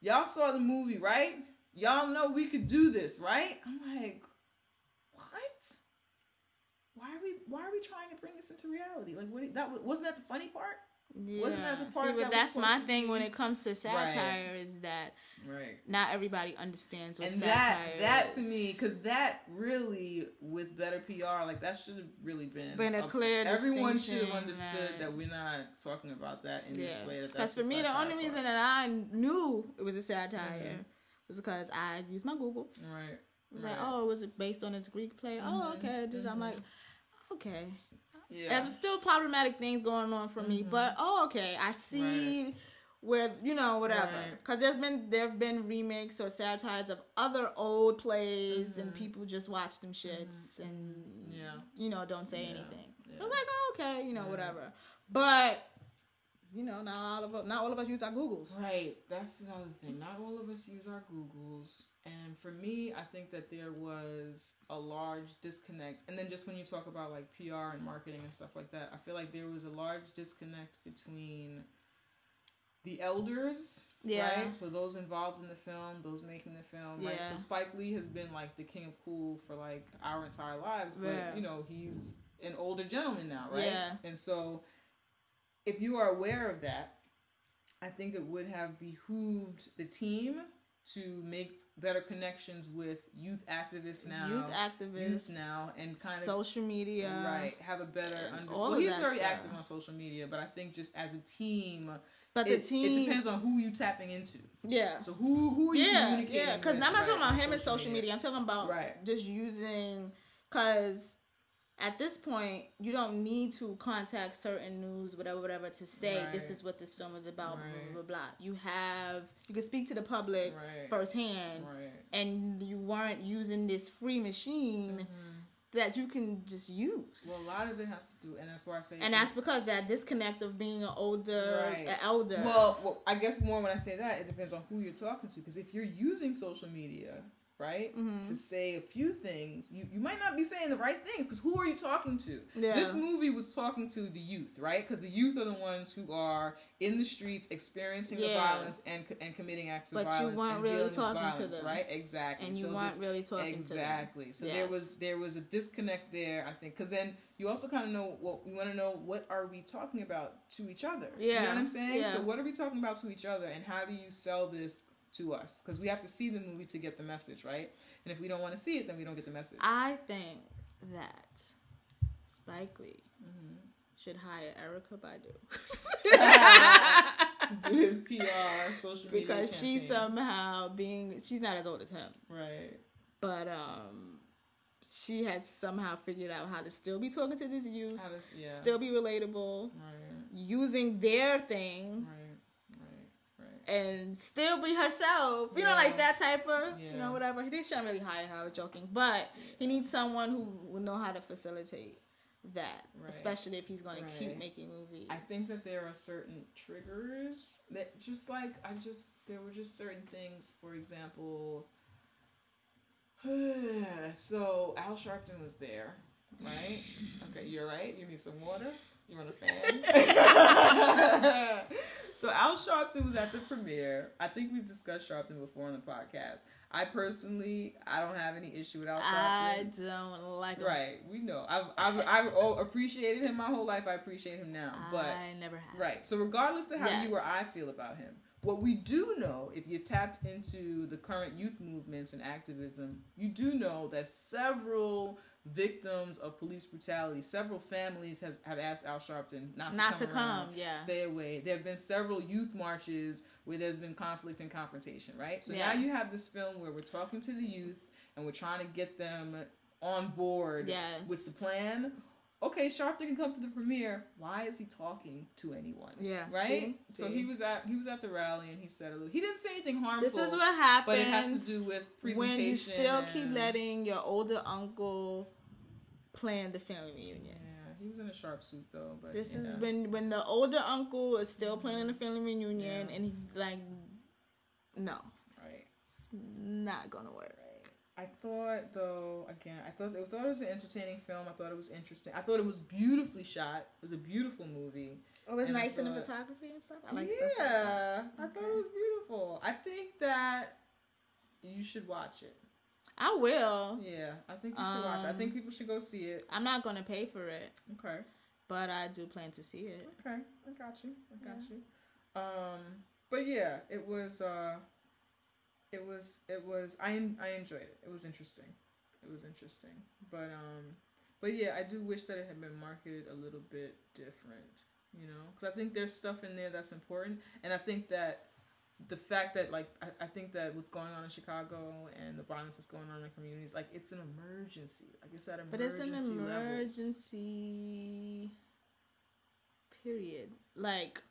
y'all saw the movie, right? Y'all know we could do this, right? I'm like, what? Why are we why are we trying to bring this into reality? Like what that wasn't that the funny part? Wasn't that the Yeah. part See, that but was that's my thing when it comes to satire is that Right. not everybody understands what And satire that that is. to me cuz that really with better PR like that should have really been Been a clear Everyone should have understood right. that we're not talking about that in this way that Because that's for me, the only part. reason that I knew it was a satire Mhm. was because I used my Googles. Right. It was right. like, oh, was it based on this Greek play? Oh, Mhm, okay. Dude, I'm mhm. like, okay. yeah. Was still problematic things going on for me, Mhm. but oh, okay. I see where you know whatever. Right. Because there's been there've been remakes or satires of other old plays, and Mhm. people just watch them shits and Yeah. you know don't say Yeah, anything. yeah. I was like, oh, okay, you know whatever. But you know, not all of us, not all of us use our Googles. Right. That's the other thing. Not all of us use our Googles. And for me, I think that there was a large disconnect. And then just when you talk about like PR and marketing and stuff like that, I feel like there was a large disconnect between the elders. Yeah. Right? So those involved in the film, those making the film. Right. So Spike Lee has been like the king of cool for like our entire lives. But Yeah. you know, he's an older gentleman now, right? Yeah. And so if you are aware of that, I think it would have behooved the team to make better connections with youth activists now, Youth activists, youth now, and kind of social media, right have a better understanding. Well, he's very stuff. active on social media, but I think just as a team, But the it, team, it depends on who you tapping into. yeah, So who who are you yeah, communicating? yeah. Because I'm not right, talking about him and social media. I'm talking about Right. just using because at this point, you don't need to contact certain news, whatever, whatever, to say this is what this film is about. Blah, Right. blah blah blah. You have you can speak to the public Right. firsthand, Right. and you weren't using this free machine that you can just use. Mm-hmm. Well, a lot of it has to do, and that's why I say. and that's because that disconnect of being an older, Right. an elder. Well, well, I guess more when I say that, it depends on who you're talking to. Because if you're using social media, right, Mm-hmm. to say a few things, you, you might not be saying the right things. Because who are you talking to? Yeah. This movie was talking to the youth, right? Because the youth are the ones who are in the streets experiencing the violence and and committing acts But of you weren't and really talking to violence, them. right? Exactly. And you So weren't this- really talking to them. exactly. So there was there was a disconnect there, I think, because then you also kind of know what you want to know. What are we talking about to each other? you know Yeah. what I'm saying. Yeah. So what are we talking about to each other, and how do you sell this to us? Because we have to see the movie to get the message, right? And if we don't want to see it, then we don't get the message. I think that Spike Lee Mm-hmm. should hire Erykah Badu to do his PR, social media, because campaign. somehow being she's not as old as him, right. but um, she has somehow figured out how to still be talking to this youth, How does yeah? still be relatable, right, using their thing. right. And still be herself, you know, like that type of, you know, whatever. He shouldn't really hire her. I was joking, but he needs someone who will know how to facilitate that, Right. especially if he's going to keep making movies. I think that there are certain triggers that just like I just there were just certain things. For example, so Al Sharpton was there, right? Okay, you're right. You need some water. You want a fan? so Al Sharpton was at the premiere. I think we've discussed Sharpton before on the podcast. I personally, I don't have any issue with Al Sharpton. I don't like him. Right, we know. I've I've, I've oh, appreciated him my whole life. I appreciate him now, but I never have. right. So regardless of how Yes. you or I feel about him, what we do know, if you tapped into the current youth movements and activism, you do know that several victims of police brutality, several families has have asked Al Sharpton not to Not come to around, come, yeah. stay away. There have been several youth marches where there's been conflict and confrontation, right? So Yeah. now you have this film where we're talking to the youth and we're trying to get them on board Yes. with the plan. Okay, Sharpton can come to the premiere. Why is he talking to anyone? Yeah, right. see? So See? he was at he was at the rally and he said a little. He didn't say anything harmful. This is what happens but it has to do with presentation. when you still keep letting your older uncle plan the family reunion. Yeah, he was in a sharp suit though. But This is when when the older uncle is still mm-hmm. planning the family reunion Yeah. and he's like, no, right. not gonna work. I thought though again, I thought I thought it was an entertaining film. I thought it was interesting. I thought it was beautifully shot. It was a beautiful movie. Oh, it's And I nice in the thought- photography and stuff. I like stuff. like that. yeah, I thought it was beautiful. I think that you should watch it. I will. Yeah, I think you should watch it. I Um, think people should go see it. I'm not gonna pay for it, Okay. but I do plan to see it. Okay, I got you. I got you. Um, but yeah, it was. uh It was. It was. I I enjoyed it. It was interesting. It was interesting. But um, but yeah, I do wish that it had been marketed a little bit different. You know, because I think there's stuff in there that's important, and I think that the fact that like I, I think that what's going on in Chicago and the violence that's going on in the communities, like it's an emergency. Like it's that But it's an levels. emergency. Period. Like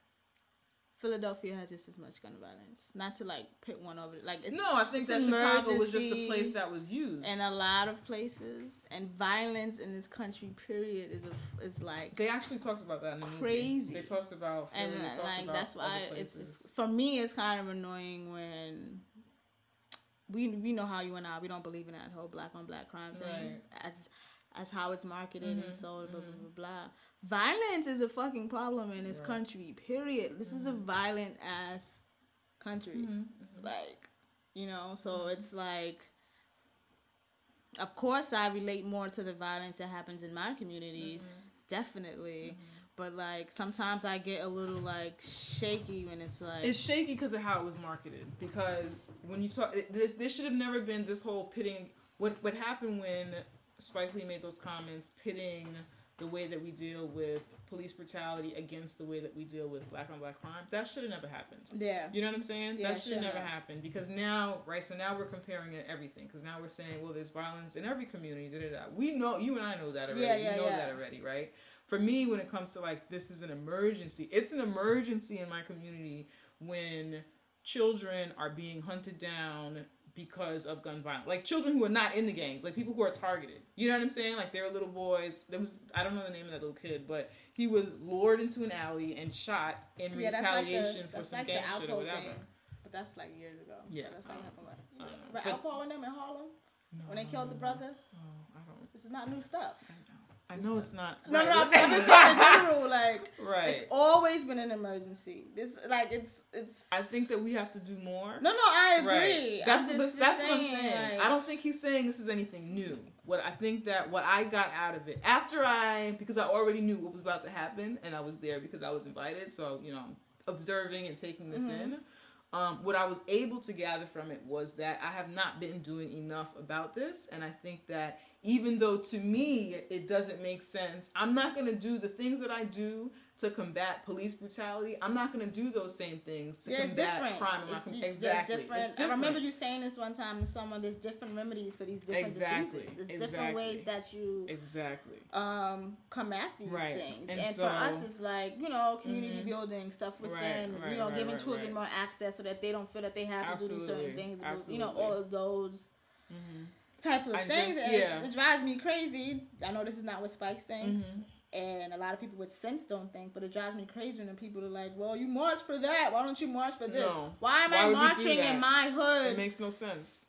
Philadelphia has just as much gun violence. Not to like pit one over. Like it's No, I think that Chicago was just a place that was used. and a lot of places, and violence in this country, period, is a is like they actually talked about that in the movie. Crazy. They talked about Philly, and talked like about that's why it's, it's for me it's kind of annoying when we we know how you and I we don't believe in that whole black on black crime thing Right. as as how it's marketed Mm-hmm, and sold blah blah blah blah. Violence is a fucking problem in this Right. country. Period. This is a violent ass country. Mm-hmm, Like you know, so it's like. Of course, I relate more to the violence that happens in my communities, Mm-hmm. definitely. But like sometimes I get a little like shaky when it's like It's shaky because of how it was marketed. Because when you talk, it, this, this should have never been this whole pitting. What what happened when Spike Lee made those comments pitting the way that we deal with police brutality against the way that we deal with black on black crime. That should have never happened. Yeah. You know what I'm saying? Yeah, that should have never happened because now, right? So now we're comparing it everything because now we're saying, well, there's violence in every community. Da, da, da. We know, you and I know that already. Yeah, yeah, we know yeah. that already, right? For me, when it comes to like this is an emergency, it's an emergency in my community when children are being hunted down because of gun violence. Like children who are not in the gangs, like people who are targeted. You know what I'm saying? Like there were little boys. There was I don't know the name of that little kid, but he was lured into an alley and shot in Yeah, that's like retaliation the for some like gang shit or whatever. thing. But that's like years ago. Yeah, that's not don't- happened. Like, I don't right, But- Alpo and them in Harlem No, when they killed the brother. Oh, I don't. This is not new stuff. I know it's not. No, right. no, I'm just saying in general. Like, Right. it's always been an emergency. This, like, it's, it's. I think that we have to do more. No, no, I agree. Right. That's I'm what, just that's what I'm saying, like- I don't think he's saying this is anything new. What I think that what I got out of it after I because I already knew what was about to happen and I was there because I was invited. So you know, I'm observing and taking this Mm-hmm. in. Um, what I was able to gather from it was that I have not been doing enough about this, and I think that even though to me it doesn't make sense, I'm not going to do the things that I do to combat police brutality. I'm not going to do those same things to Yeah, it's combat different. crime. It's, com- there's exactly. different, It's I remember you saying this one time to someone. There's different remedies for these different Exactly, diseases. There's exactly. different ways that you Exactly. um combat these Right. things. And And, so- for us, it's like you know community Mhm. building stuff within. right, you know, right, giving right, children right. more access so that they don't feel that they have to do these certain Absolutely, things. You know, all of those. Type of I things, just- yeah. it, it drives me crazy. I know this is not what Spike thinks, Mm-hmm. and a lot of people with sense don't think, but it drives me crazy when people are like, "Well, you march for that. Why don't you march for this? No. Why am Why I would we do marching in my hood? It makes no sense.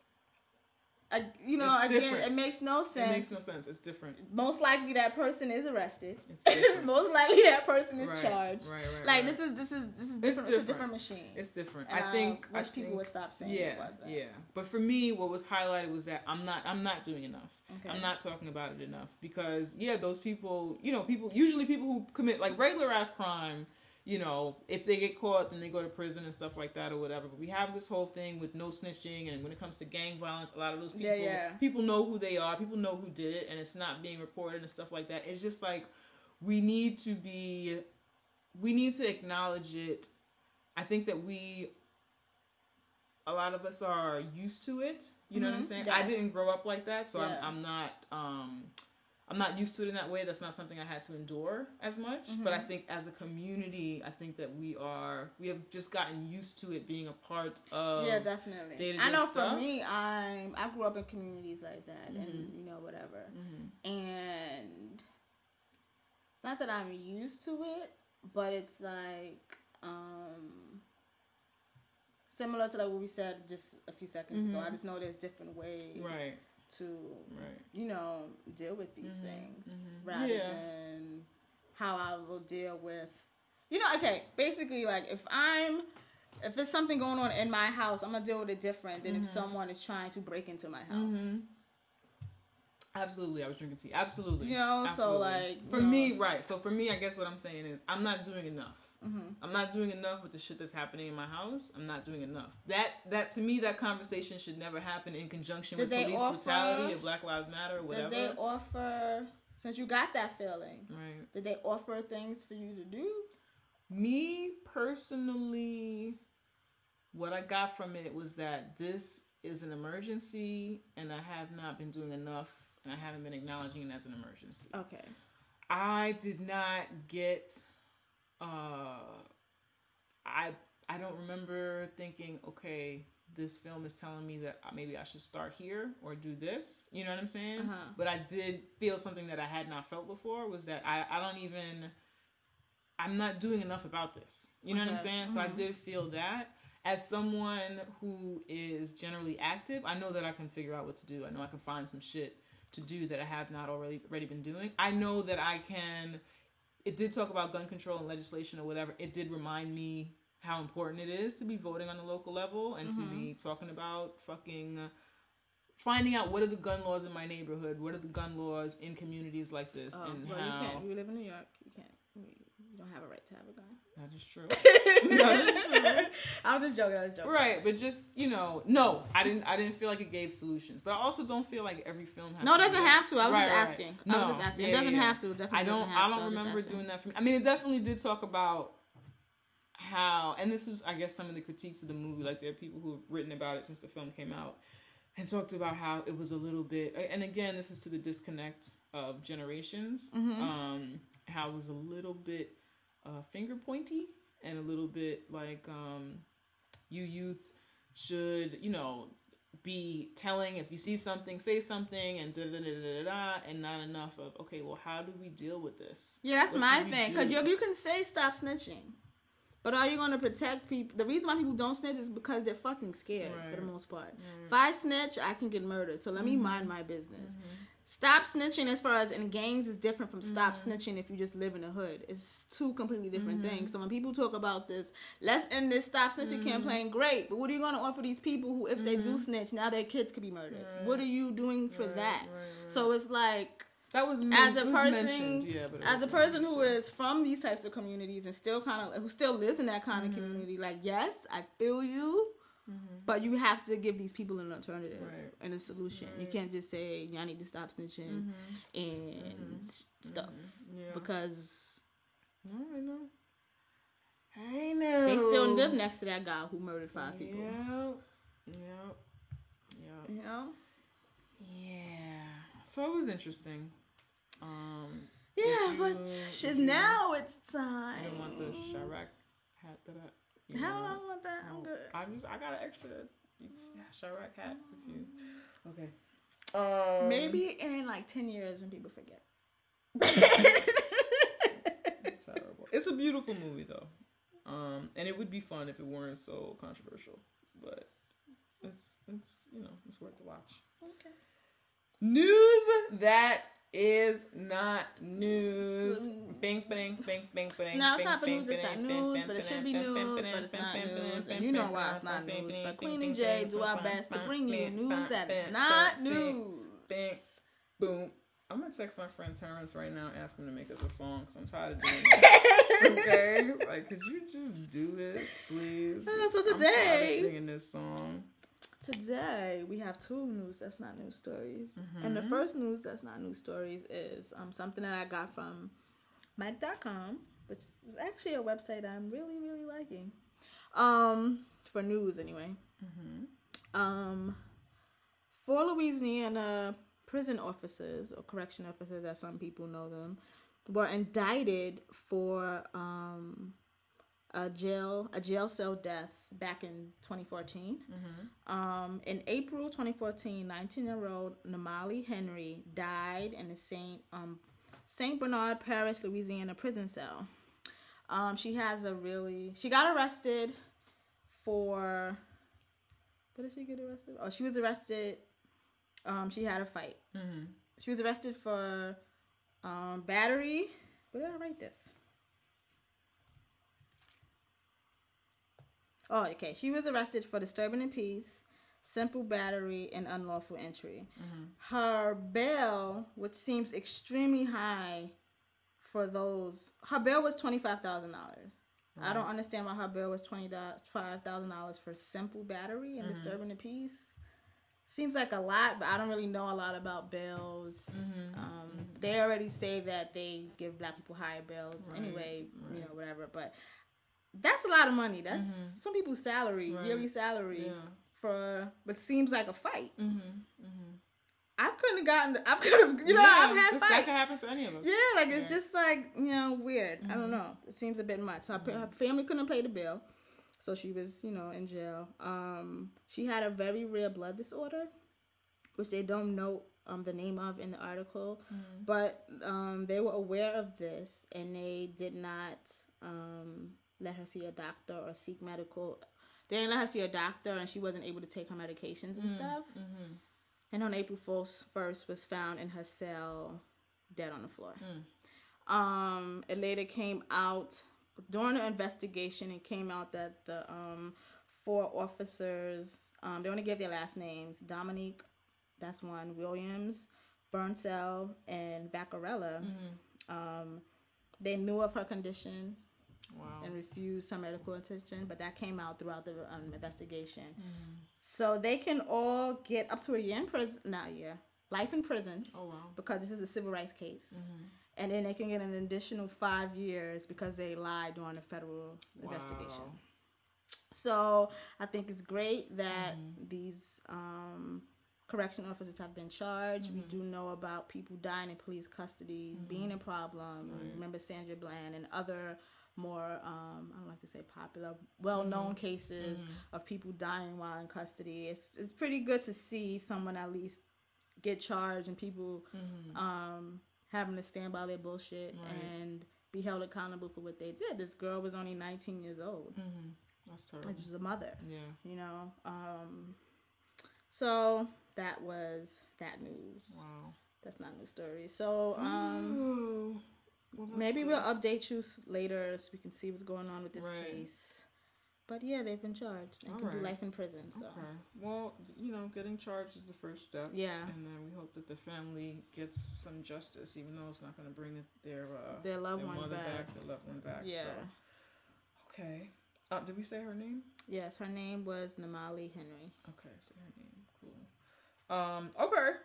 Uh, you know, It's again, different. it makes no sense. It makes no sense. It's different. Most likely, that person is arrested. It's different. Most likely, that person is Right, charged. right, right, like right. this is this is this is different. It's, a different. different machine. It's different. And I think. I wish I people think- would stop saying yeah, it wasn't. Yeah, but for me, what was highlighted was that I'm not. I'm not doing enough. Okay. I'm not talking about it enough because yeah, those people. You know, people usually people who commit like regular ass crime. You know, if they get caught, then they go to prison and stuff like that or whatever. But we have this whole thing with no snitching, and when it comes to gang violence, a lot of those people, Yeah, yeah. people know who they are, people know who did it, and it's not being reported and stuff like that. It's just like we need to be, we need to acknowledge it. I think that we, a lot of us are used to it. You know what I'm Mhm, saying? I didn't grow up like that, so Yeah. I'm, I'm not. um I'm not used to it in that way. That's not something I had to endure as much. Mm-hmm. But I think as a community, I think that we are we have just gotten used to it being a part of yeah, definitely. day-to-day I know stuff. for me, I'm I grew up in communities like that, Mm-hmm. and you know whatever. And it's not that I'm used to it, but it's like um similar to like what we said just a few seconds ago. I just know there's different ways Mm-hmm. right, to right. you know deal with these mm-hmm. things mm-hmm. rather Yeah. than how I will deal with you know okay basically like if I'm if there's something going on in my house I'm gonna deal with it different than if mm-hmm. someone is trying to break into my house Absolutely, I was drinking tea. Absolutely, You know, so, like, for know- me, right? So for me, I guess what I'm saying is I'm not doing enough. Mm-hmm. I'm not doing enough with the shit that's happening in my house. I'm not doing enough. That that to me, that conversation should never happen in conjunction Did with police offer- brutality or Black Lives Matter or did they offer since you got that feeling right. did they offer things for you to do Me personally, what I got from it was that this is an emergency, and I have not been doing enough, and I haven't been acknowledging it as an emergency. okay I did not get uh I I don't remember thinking, okay, this film is telling me that maybe I should start here or do this. You know what I'm saying? Uh-huh. But I did feel something that I had not felt before was that I, I don't even I'm not doing enough about this. You know what I'm Okay. saying? So I did feel that. As someone who is generally active, I know that I can figure out what to do. I know I can find some shit to do that I have not already already been doing. I know that I can it did talk about gun control and legislation or whatever. It did remind me how important it is to be voting on the local level and to be talking about fucking uh, finding out what are the gun laws in my neighborhood, what are the gun laws in communities like this, oh, and well how you can't you live in New York you can't You don't have a right to have a gun. That is true. That is true. I was just joking. I was joking. Right, but just you know, no, I didn't. I didn't feel like it gave solutions, but I also don't feel like every film has. No, it to doesn't be have to. I was Right, just right. asking. No, I was just asking. It doesn't yeah. have to. It definitely I don't. doesn't have I don't just remember doing that for me. I mean, it definitely did talk about how, and this is, I guess, some of the critiques of the movie. Like there are people who have written about it since the film came out, and talked about how it was a little bit. And again, this is to the disconnect of generations. Mm-hmm. Um, how it was a little bit uh, finger pointy and a little bit like um, you youth should, you know, be telling if you see something, say something, and da da da da da, and not enough of okay. Well, how do we deal with this? Yeah, that's What my thing. Because you, you can say stop snitching. But are you going to protect people? The reason why people don't snitch is because they're fucking scared for the most part. If I snitch, I can get murdered. So let me Mm-hmm. mind my business. Stop snitching, as far as in gangs, is different from stop Mm-hmm. snitching if you just live in the hood. It's two completely different things. So when people talk about this, let's end this stop snitching Mm-hmm. campaign, great. But what are you going to offer these people who, if they do snitch, now their kids could be murdered? What are you doing for that? So it's like That was as a person, yeah, as a person who is from these types of communities and still kind of who still lives in that kind of Mm-hmm. community, like yes, I feel you, but you have to give these people an alternative Right. and a solution. You can't just say y'all need to stop snitching and s- stuff Mm-hmm. Yeah. because I know. I know. they still live next to that guy who murdered five people. Yep. Yep. Yep. You know? Yeah. So it was interesting. Um, Yeah, but you- you- now it's I time. didn't want the Chi-Raq hat that I. you How know, long want that? I'm Oh, good. I'm just I got an extra yeah, Chi-Raq hat if you. Okay. Um, Maybe in like ten years when people forget. terrible. It's a beautiful movie though, um, and it would be fun if it weren't so controversial. But it's it's you know it's worth the watch. Okay. News that is not news. Bing, bing, bing, bing, bing. So now type of news It's not news, but it should be news, but it's not news. And you know why it's not news. But Queen and Jay do our best to bring you news that is not news. bing. Boom. I'm gonna text my friend Terrence right now, ask him to make us a song because I'm tired of doing it. okay, like, could you just do this, please? So I'm tired of singing this song. Today we have two news that's not news stories, and the Mm-hmm. first news that's not news stories is um something that I got from Mic.com, which is actually a website I'm really really liking, um for news anyway. Mm-hmm. Um, four Louisiana prison officers or correction officers, as some people know them, were indicted for um a jail a jail cell death back in 2014. Um, in April 2014, 19 year old Namali Henry died in the Saint um Saint Bernard Parish, Louisiana prison cell. Um, she has a really she got arrested for what did she get arrested? Oh, she was arrested. Um, she had a fight. Mm-hmm. She was arrested for um, battery. Where did I write this? Oh, okay. She was arrested for disturbing the peace, simple battery, and unlawful entry. Mm-hmm. Her bail, which seems extremely high for those, her bail was twenty five thousand dollars. I don't understand why her bill was twenty five thousand dollars for simple battery and mm-hmm. disturbing the peace. Seems like a lot, but I don't really know a lot about bills. Mm-hmm. Um, They already say that they give black people higher bills anyway, you know, whatever. But that's a lot of money. That's some people's salary, Right. yearly salary Yeah. for. But seems like a fight. Mm-hmm. I couldn't have gotten. I could have. You know, I've had fights. That can happen to any of us. Yeah, like it's just like you know weird. I don't know. It seems a bit much. So her, her family couldn't pay the bill, so she was you know in jail. Um, she had a very rare blood disorder, which they don't know um the name of in the article, but um they were aware of this and they did not um let her see a doctor or seek medical. They didn't let her see a doctor, and she wasn't able to take her medications and stuff. And on April 1st, first was found in her cell, dead on the floor. Um, it later came out during the investigation. It came out that the um, four officers, um, they only gave their last names: Dominique, that's one, Williams, Burnsell, and Baccarella. Um, they knew of her condition Wow. and refused her medical attention, but that came out throughout the um, investigation. Mm-hmm. So they can all get up to a year in prison, not a year, life in prison, Oh wow. because this is a civil rights case. Mm-hmm. And then they can get an additional five years because they lied during a federal investigation. So I think it's great that Mm-hmm. these um, correction officers have been charged. Mm-hmm. We do know about people dying in police custody being a problem. Remember Sandra Bland and other more um, I don't like to say popular, well known Mm-hmm. cases of people dying while in custody. It's it's pretty good to see someone at least get charged and people um, having to stand by their bullshit Mm-hmm. Right. and be held accountable for what they did. This girl was only 19 years old. That's terrible. Which was a mother, Yeah. you know. Um, so that was that news. Wow. That's not news story. So um. Well, maybe good. we'll update you later so we can see what's going on with this Right. case. But yeah, they've been charged and can Alright. do life in prison. So Okay. Well, you know, getting charged is the first step. Yeah. And then we hope that the family gets some justice, even though it's not going to bring their uh, Their loved one mother back. their loved one back. yeah. So. Okay. Uh, did we say her name? Yes, her name was Namali Henry. Okay, so her name. Cool. Um. Okay.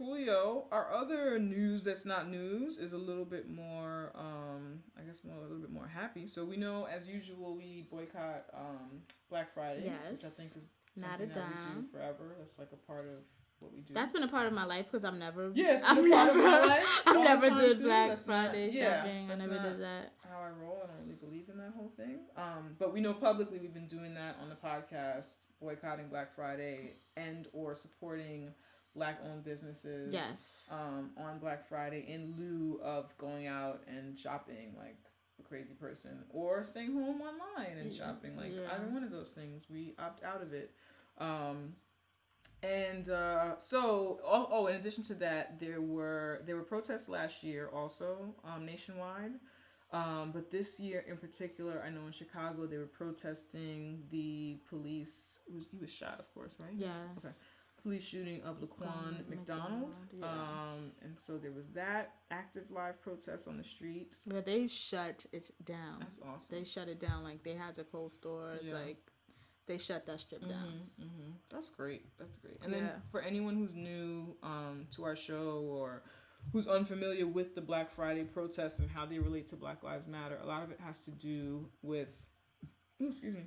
Coolio. Our other news that's not news is a little bit more. Um. I guess more a little bit more happy. So we know, as usual, we boycott um Black Friday, which I think is Not something a that we do forever. That's like a part of what we do. That's been a part of my life because I've never. Yes, a of never. I've never did too. Black That's not- Friday yeah, shopping. I never did that. how I roll. I don't really believe in that whole thing. Um, but we know publicly we've been doing that on the podcast, boycotting Black Friday and or supporting black owned businesses. Yes. Um, on Black Friday in lieu of going out and shopping like a crazy person or staying home online and shopping. Like yeah. either one of those things, we opt out of it. Um, and uh, so, oh, oh, in addition to that, there were there were protests last year also um, nationwide. Um, but this year in particular, I know in Chicago they were protesting the police. It was he was shot, of course, right? Yes. Okay. Police shooting of Laquan McDonald, McDonald. yeah. Um, and so there was that active live protest on the street. But they shut it down. That's awesome. They shut it down. Like they had to close stores. Yeah. Like they shut that strip down. hmm That's great. That's great. And then Yeah. for anyone who's new um, to our show or who's unfamiliar with the Black Friday protests and how they relate to Black Lives Matter, a lot of it has to do with, excuse me,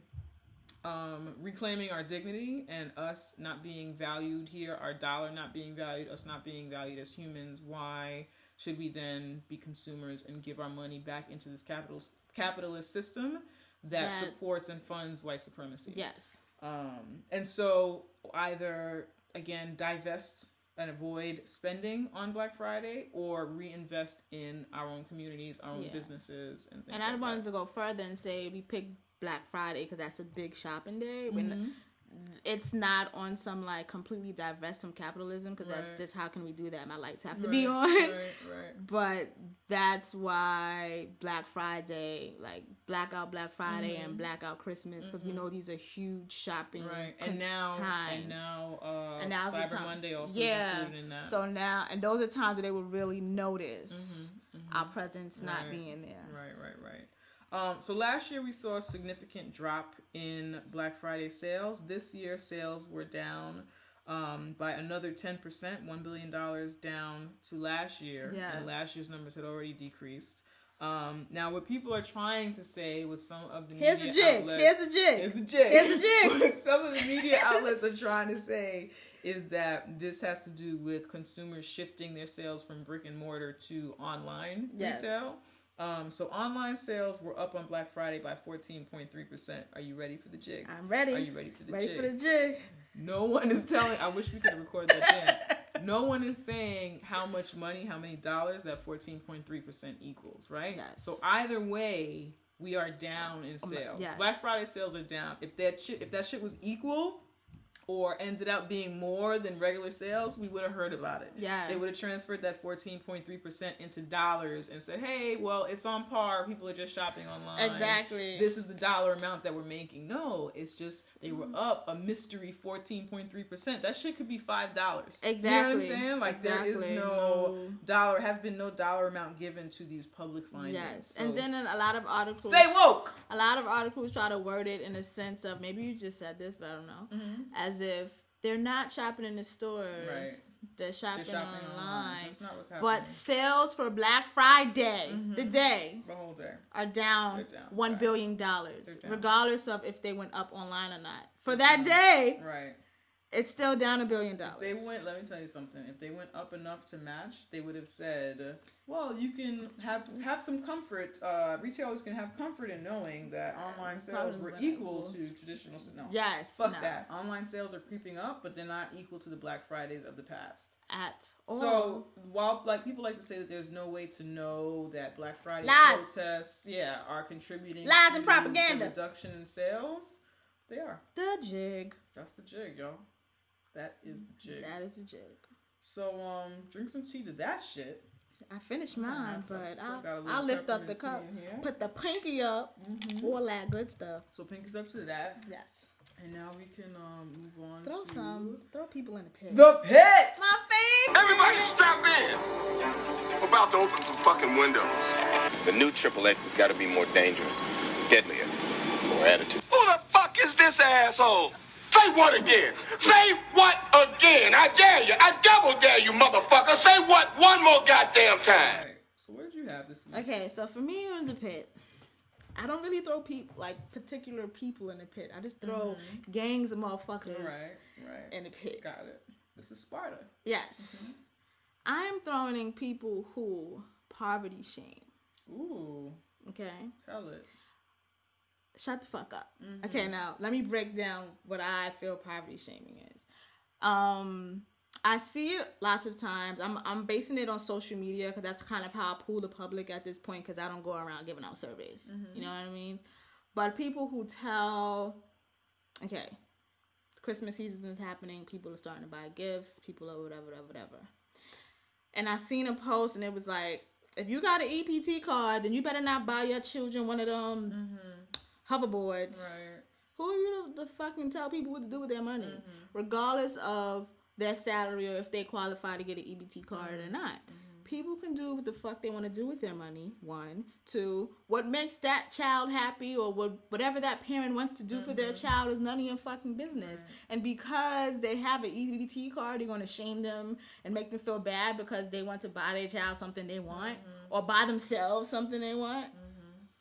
um, reclaiming our dignity and us not being valued here, our dollar not being valued, us not being valued as humans. Why should we then be consumers and give our money back into this capitalist capitalist system that, That- supports and funds white supremacy? Yes. Um, and so either again divest and avoid spending on Black Friday or reinvest in our own communities, our own Yeah. businesses, and things And I like wanted that. to go further and say we picked Black Friday because that's a big shopping day. When Mm-hmm. it's not on some like completely divest from capitalism because that's just how can we do that? My lights have to be on. Right, right. But that's why Black Friday, like blackout Black Friday and blackout Christmas, because we know these are huge shopping Mm-hmm. Right, and now times. and now uh, And the Cyber. Monday also yeah. is included in that. So now, and those are times where they will really notice our presence not Mm-hmm, Right. being there. Right, right, right. Um, so last year we saw a significant drop in Black Friday sales. This year sales were down um, by another ten percent, one billion dollars down to last year. Yes. And last year's numbers had already decreased. Um, now, what people are trying to say with some of the Here's the media jig. outlets, Here's the jig. Here's the jig. Here's the jig. what some of the media outlets are trying to say is that this has to do with consumers shifting their sales from brick and mortar to online Yes. retail. Um, so online sales were up on Black Friday by 14.3%. Are you ready for the jig? I'm ready. Are you ready for the Ready jig? for the jig. No one is telling. I wish we could record that dance. No one is saying how much money, how many dollars that 14.3% equals, right? Yes. So either way, we are down in sales. yes. Black Friday sales are down. If that shit, if that shit was equal, or ended up being more than regular sales, we would have heard about it. Yeah. They would have transferred that 14.3% into dollars and said, hey, well, it's on par. People are just shopping online. Exactly. This is the dollar amount that we're making. No, it's just they were mm-hmm. up a mystery 14.3%. That shit could be $5. You know what I'm Exactly. saying? Like, there is Exactly. no No. dollar, has been no dollar amount given to these public findings. Yes, So and then in a lot of articles, stay woke. a lot of articles try to word it in a sense of maybe you just said this, but I don't know, mm-hmm. as if they're not shopping in the stores, Mm-hmm. Right. they're shopping, They're shopping online. online. That's not what's happening. But sales for Black Friday, the day, the whole day. are down, down, one billion dollars, down. regardless of if they went up online or not. For that day, Right. It's still down a billion dollars. They went. Let me tell you something. If they went up enough to match, they would have said, "Well, you can have have some comfort. Uh, retailers can have comfort in knowing that online sales Probably were equal to traditional. No, Yes, fuck no. that. Online sales are creeping up, but they're not equal to the Black Fridays of the past. at all. So while like people like to say that there's no way to know that Black Friday Lies. protests, yeah, are contributing Lies to and propaganda. the reduction in sales, they are. the jig. That's the jig, yo. That is the jig. That is the jig. So um, drink some tea to that shit. I finished mine, so I but still I'll, got a I'll lift up the cup, here. put the pinky up, all that good stuff. So pinkies up to that, Yes. and now we can um move on. Throw to some, throw people in the pit. the pit. My fave. Everybody strap in. We're about to open some fucking windows. The new Triple X has got to be more dangerous, deadlier, more attitude. Who the fuck is this asshole? Say what again? Say what again? I dare you. I double dare you, motherfucker. Say what one more goddamn time. All right. So where did you have this? Okay, so for me, it was the pit. I don't really throw people like particular people in the pit. I just throw mm-hmm. gangs of motherfuckers Right. Right. in the pit. Got it. This is Sparta. Yes, mm-hmm. I am throwing in people who poverty shame. Ooh. Okay, Tell it. Shut the fuck up. Mm-hmm. Okay, now let me break down what I feel poverty shaming is. Um, I see it lots of times. I'm I'm basing it on social media because that's kind of how I pull the public at this point because I don't go around giving out surveys. Mm-hmm. You know what I mean? But people who tell, okay, Christmas season is happening. People are starting to buy gifts. People are whatever, whatever, whatever. And I seen a post and it was like, if you got an EBT card, then you better not buy your children one of them mm-hmm. Hoverboards. Right. Who are you to, to fucking tell people what to do with their money, mm-hmm. regardless of their salary or if they qualify to get an EBT card or mm-hmm. not? Mm-hmm. People can do what the fuck they want to do with their money. One, two, what makes that child happy or what whatever that parent wants to do for their child is none of your fucking business. And because they have an EBT card, you're gonna shame them and make them feel bad because they want to buy their child something they want or buy themselves something they want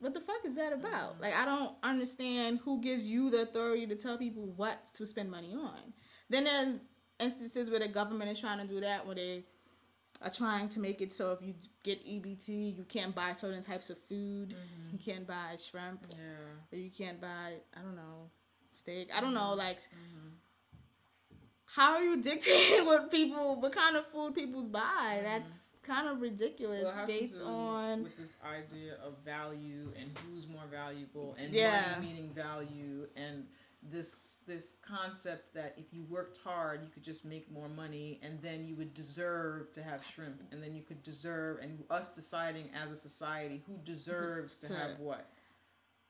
what the fuck is that about? Mm-hmm. Like, I don't understand who gives you the authority to tell people what to spend money on. Then there's instances where the government is trying to do that, where they are trying to make it so if you get EBT, you can't buy certain types of food. Mm-hmm. You can't buy shrimp, Yeah. you can't buy, I don't know, steak. I don't know, mm-hmm. like. How are you dictating what people, what kind of food people buy? That's kind of ridiculous Well, it has to based on with this idea of value and who's more valuable and Yeah. money meaning value and this this concept that if you worked hard you could just make more money and then you would deserve to have shrimp and then you could deserve and us deciding as a society who deserves To- have what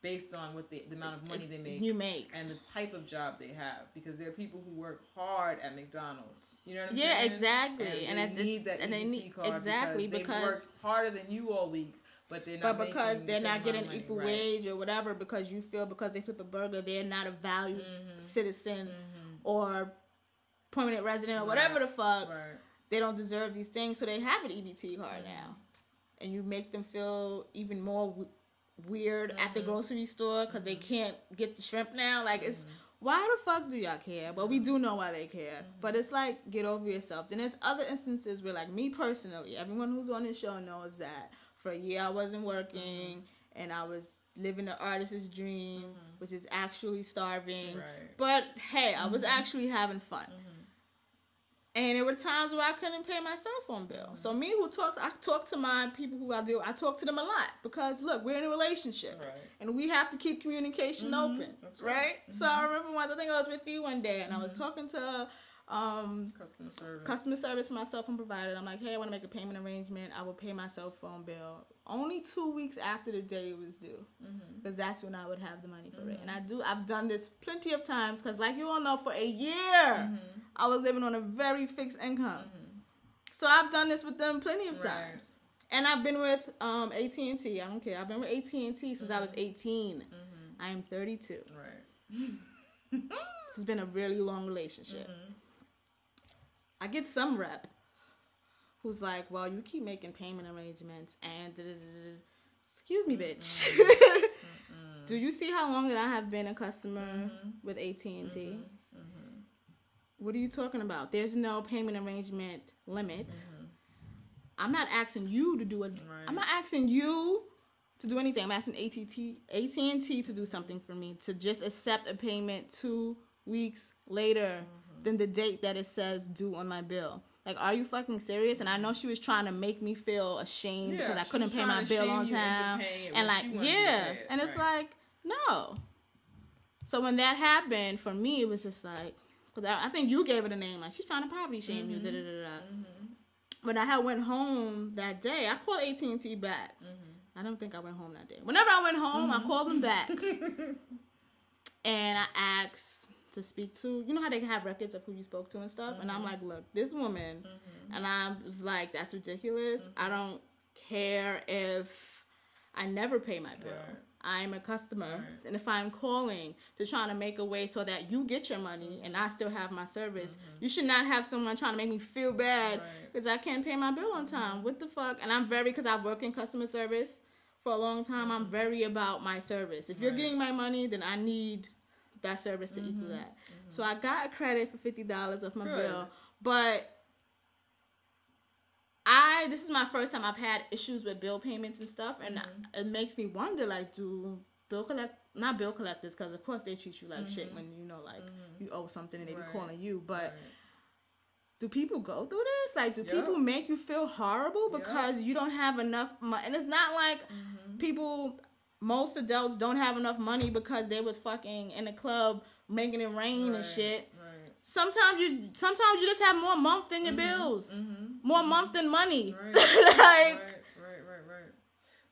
based on what the, the amount of money they make you make. and the type of job they have because there are people who work hard at McDonald's. You know what I'm Yeah, saying? exactly. And, And they need that and they EBT need- card exactly, because, because- they worked harder than you all week, but they're not but because they're not getting money. equal Right. wage or whatever because you feel because they flip a burger they're not a valued mm-hmm. citizen mm-hmm. or permanent resident or whatever the fuck Right. they don't deserve these things so they have an EBT card now and you make them feel even more weird at the mm-hmm. grocery store because they mm-hmm. can't get the shrimp now like it's mm-hmm. why the fuck do y'all care? But we do know why they care. But it's like get over yourself. Then there's other instances where, like me personally, everyone who's on this show knows that for a year I wasn't working and I was living the artist's dream, which is actually starving. Right. But hey, I was actually having fun. And there were times where I couldn't pay my cell phone bill. So me who talks I talk to my people who I deal I talk to them a lot because look, we're in a relationship. Right. And we have to keep communication mm-hmm. open. that's right. right. So mm-hmm. I remember once I think I was with you one day and I was mm-hmm. talking to um Customer service. customer service for my cell phone provider. I'm like, hey, I want to make a payment arrangement. I will pay my cell phone bill only two weeks after the day it was due, because that's when I would have the money for it. And I do. I've done this plenty of times because, like you all know, for a year I was living on a very fixed income. Mm-hmm. So I've done this with them plenty of Right. times. And I've been with um, AT and T. I don't care. I've been with AT and T since I was mm-hmm. 18. Mm-hmm. I am 32. Right. This has been a really long relationship. I get some rep who's like, well, you keep making payment arrangements and da- da- da- da- da." excuse me, bitch. Do you see how long that I have been a customer with AT and T? What are you talking about? There's no payment arrangement limit. I'm not asking you to do it. I'm not asking you to do anything. I'm asking AT&T, AT&T to do something for me to just accept a payment two weeks later than the date that it says due on my bill. Like, are you fucking serious? And I know she was trying to make me feel ashamed Yeah, because I couldn't pay my bill on time. And like, she wanted you to yeah. And it's right. like, no. So when that happened, for me, it was just like, because I, I think you gave it a name. Like, she's trying to poverty shame you. Da, da, mm-hmm. da, da. Mm-hmm. When I had went home that day, I called AT and T back. Mm-hmm. I don't think I went home that day. Whenever I went home, I called them back, and I asked to speak to. You know how they have records of who you spoke to and stuff. And I'm like, look, this woman, and I was like, that's ridiculous. I don't care if I never pay my bill. Right. I'm a customer, and if I'm calling to try to make a way so that you get your money and I still have my service, mm-hmm. you should not have someone trying to make me feel bad Right. because I can't pay my bill on time. What the fuck? And I'm very because I've worked in customer service for a long time. I'm mm-hmm. very about my service. If you're Right. getting my money, then I need that service to equal mm-hmm. that. So I got a credit for fifty dollars off my Good. bill, but I this is my first time I've had issues with bill payments and stuff, and mm-hmm. it makes me wonder like, do bill collect not bill collectors because of course they treat you like shit mm-hmm. when you know like mm-hmm. you owe something and they Right. be calling you, but Right. do people go through this? Like, do Yep. people make you feel horrible Yep. because you don't have enough money? And it's not like Mm-hmm. people. Most adults don't have enough money because they was fucking in a club making it rain and shit. Sometimes you, sometimes you just have more month than your mm-hmm. bills, mm-hmm. more mm-hmm. month than money. Right. like, right, right, right, right.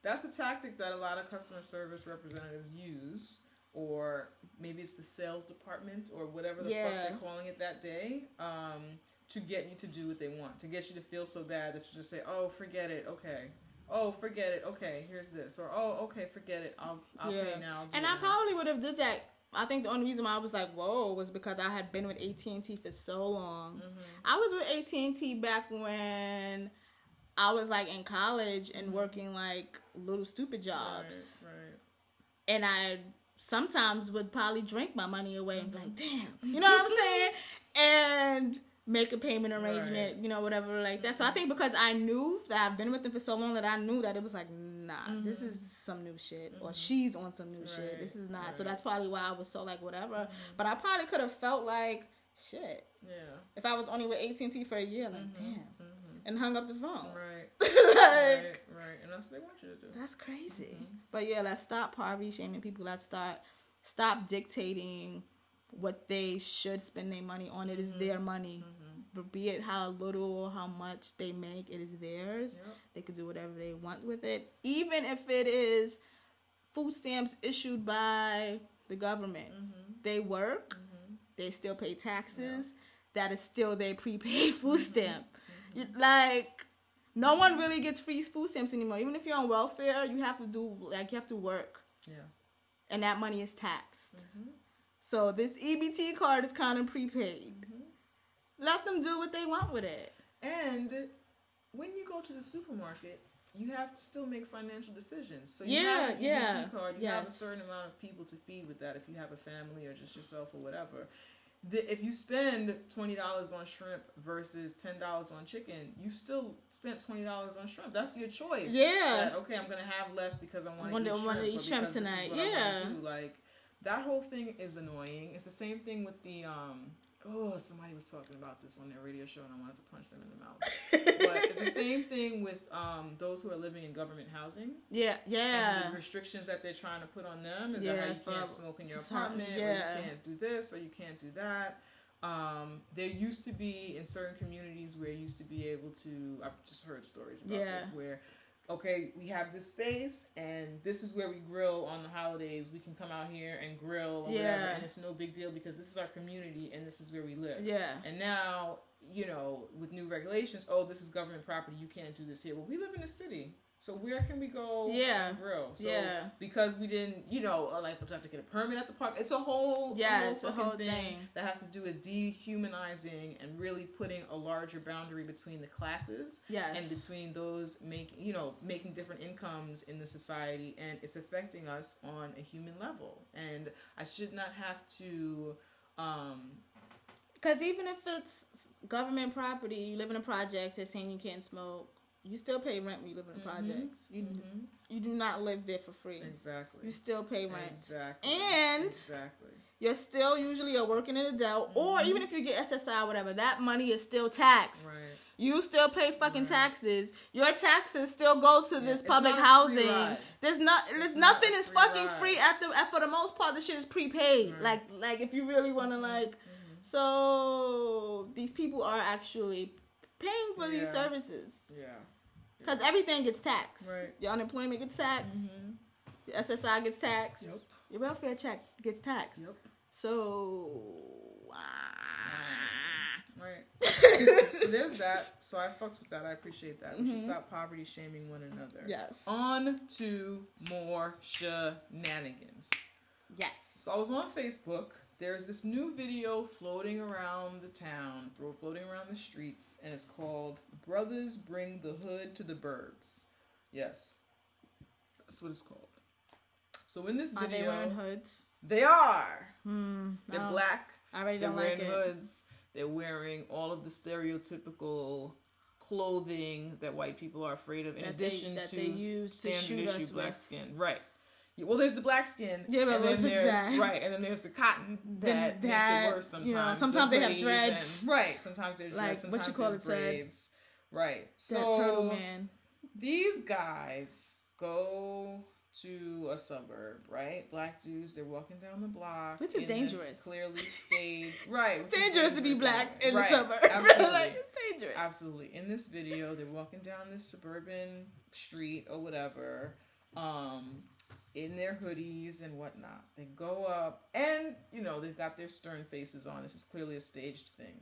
That's a tactic that a lot of customer service representatives use, or maybe it's the sales department or whatever the Yeah. fuck they're calling it that day, um, to get you to do what they want, to get you to feel so bad that you just say, "Oh, forget it, okay." Oh, forget it. Okay, here's this. Or oh, okay, forget it. I'll I'll pay now. I'll And I now." probably would have did that. I think the only reason why I was like, "Whoa," was because I had been with AT and T for so long. Mm-hmm. I was with AT and T back when I was like in college and working like little stupid jobs, Mm-hmm. Right, right. and I sometimes would probably drink my money away and be like, "Damn," you know what I'm saying? And make a payment arrangement, Right. Mm-hmm. you know, whatever like that. So I think because I knew that I've been with them for so long that I knew that it was like, nah, this is some new shit, or she's on some new shit. Mm-hmm. This is not. So right. Mm-hmm. that's probably why I was so like whatever. But I probably could have felt like shit Yeah. if I was only with AT and T for a year. Like, damn, and hung up the phone. Mm-hmm. Right. like, right. Right. And that's what they want you to do. that's crazy. Mm-hmm. But yeah, let's stop poverty shaming people. Let's start stop dictating what they should spend their money on. It is Mm-hmm. their money. Be it how little or how much they make, it is theirs. Yep. They could do whatever they want with it. Even if it is food stamps issued by the government. Mm-hmm. They work, they still pay taxes. That is still their prepaid food Mm-hmm. stamp. You, like no one really gets free food stamps anymore. Even if you're on welfare, you have to do like you have to work, Yeah. and that money is taxed. Mm-hmm. So this EBT card is kind of prepaid. Let them do what they want with it. And when you go to the supermarket, you have to still make financial decisions. So you Yeah, have an yeah, card, you have a certain amount of people to feed with that if you have a family or just yourself or whatever. The, if you spend twenty dollars on shrimp versus ten dollars on chicken, you still spent twenty dollars on shrimp. That's your choice. Yeah. That, okay, I'm gonna have less because I want to eat shrimp. eat shrimp because this is tonight. Yeah. Like that whole thing is annoying. It's the same thing with the um oh, somebody was talking about this on their radio show, and I wanted to punch them in the mouth. but it's the same thing with um, those who are living in government housing. Yeah, And yeah. the restrictions that they're trying to put on them is Yeah, that how you can't smoke in your how- apartment, or yeah. you can't do this, or you can't do that. Um, there used to be in certain communities where you used to be able to. I've just heard stories about Yeah. this where, okay, we have this space and this is where we grill on the holidays. We can come out here and grill, or whatever, and it's no big deal because this is our community and this is where we live. Yeah. And now, you know, with new regulations, oh, this is government property. You can't do this here. Well, we live in a city. So where can we go Yeah. grill? So Yeah. because we didn't, you know, uh, like we have to get a permit at the park. It's a whole, Yeah, a whole a whole thing, thing. that has to do with dehumanizing and really putting a larger boundary between the classes Yes. and between those making, you know, making different incomes in the society, and it's affecting us on a human level. And I should not have to. um Because even if it's government property, you live in a project, they're saying you can't smoke. You still pay rent when you live in the projects. You mm-hmm. you do not live there for free. Exactly. You still pay rent. Exactly. And exactly. you're still usually working in a working adult, or mm-hmm. even if you get SSI or whatever, that money is still taxed. Right. You still pay fucking taxes. Your taxes still go to this it's public not a free housing. There's not. There's It's nothing is fucking ride. free at the. At, for the most part, the shit is prepaid. Like like if you really want to Mm-hmm. like. So these people are actually paying for these services Yeah. because everything gets taxed. Right. Mm-hmm. Your unemployment gets taxed. Your SSI gets taxed. Yep. Your welfare check gets taxed. Yep. So. ah. Right. so there's that. So I fucked with that. I appreciate that. We should stop poverty shaming one another. Mm-hmm. Yes. On to more shenanigans. Yes. So I was on Facebook. There's this new video floating around the town, floating around the streets, and it's called "Brothers Bring the Hood to the Burbs." Yes, that's what it's called. So in this video, Are they wearing hoods? They are. Hmm, They're no. black. I already They're don't wearing like it. hoods. They're wearing all of the stereotypical clothing that white people are afraid of, in That addition to they to standard shoot issue us black with. skin. Right. Well, there's the black skin. Yeah, but and then there's that? right, and then there's the cotton that, that, makes it worse sometimes. you know, The sometimes they have dreads. and- right. Sometimes there's Like, dreads. what you call it, braids. Right. So turtle man. these guys go to a suburb, right? Black dudes, they're walking down the block. Which is dangerous. Clearly staged. Right. is dangerous to be black in Right, the suburb. Absolutely. like, it's dangerous. Absolutely. In this video, they're walking down this suburban street or whatever, um, in their hoodies and whatnot. They go up, and you know they've got their stern faces on. This is clearly a staged thing.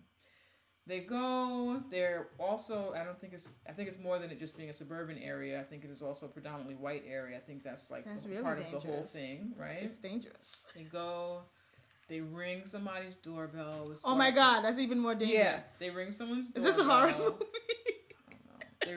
They go. They're also. I don't think it's. I think it's more than it just being a suburban area. I think it is also a predominantly white area. I think that's like That's really part dangerous. of the whole thing, right? It's dangerous. They go. They ring somebody's doorbell. Oh my god, that's even more dangerous. Yeah, they ring someone's doorbell. Is this a horror movie?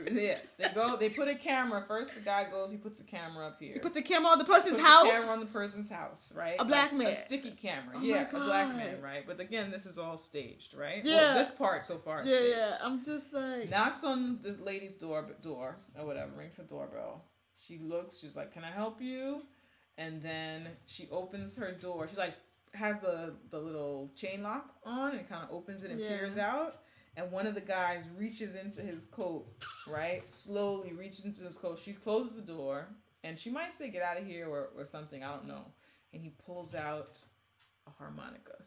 They, yeah, they go. They put a camera. First, the guy goes. He puts a camera up here. He puts a camera on the person's Puts house. A camera on the person's house, right? A black Like man. A sticky camera. Oh yeah, a black man, right? But again, this is all staged, right? Yeah. Well, this part so far. Is yeah, staged. yeah. I'm just like, Knocks on this lady's door, door or whatever. Rings her doorbell. She looks. She's like, "Can I help you?" And then she opens her door. She like has the the little chain lock on and kind of opens it and Yeah. peers out. And one of the guys reaches into his coat, right? Slowly reaches into his coat. She closes the door and she might say, Get out of here or, or something. I don't know. And he pulls out a harmonica.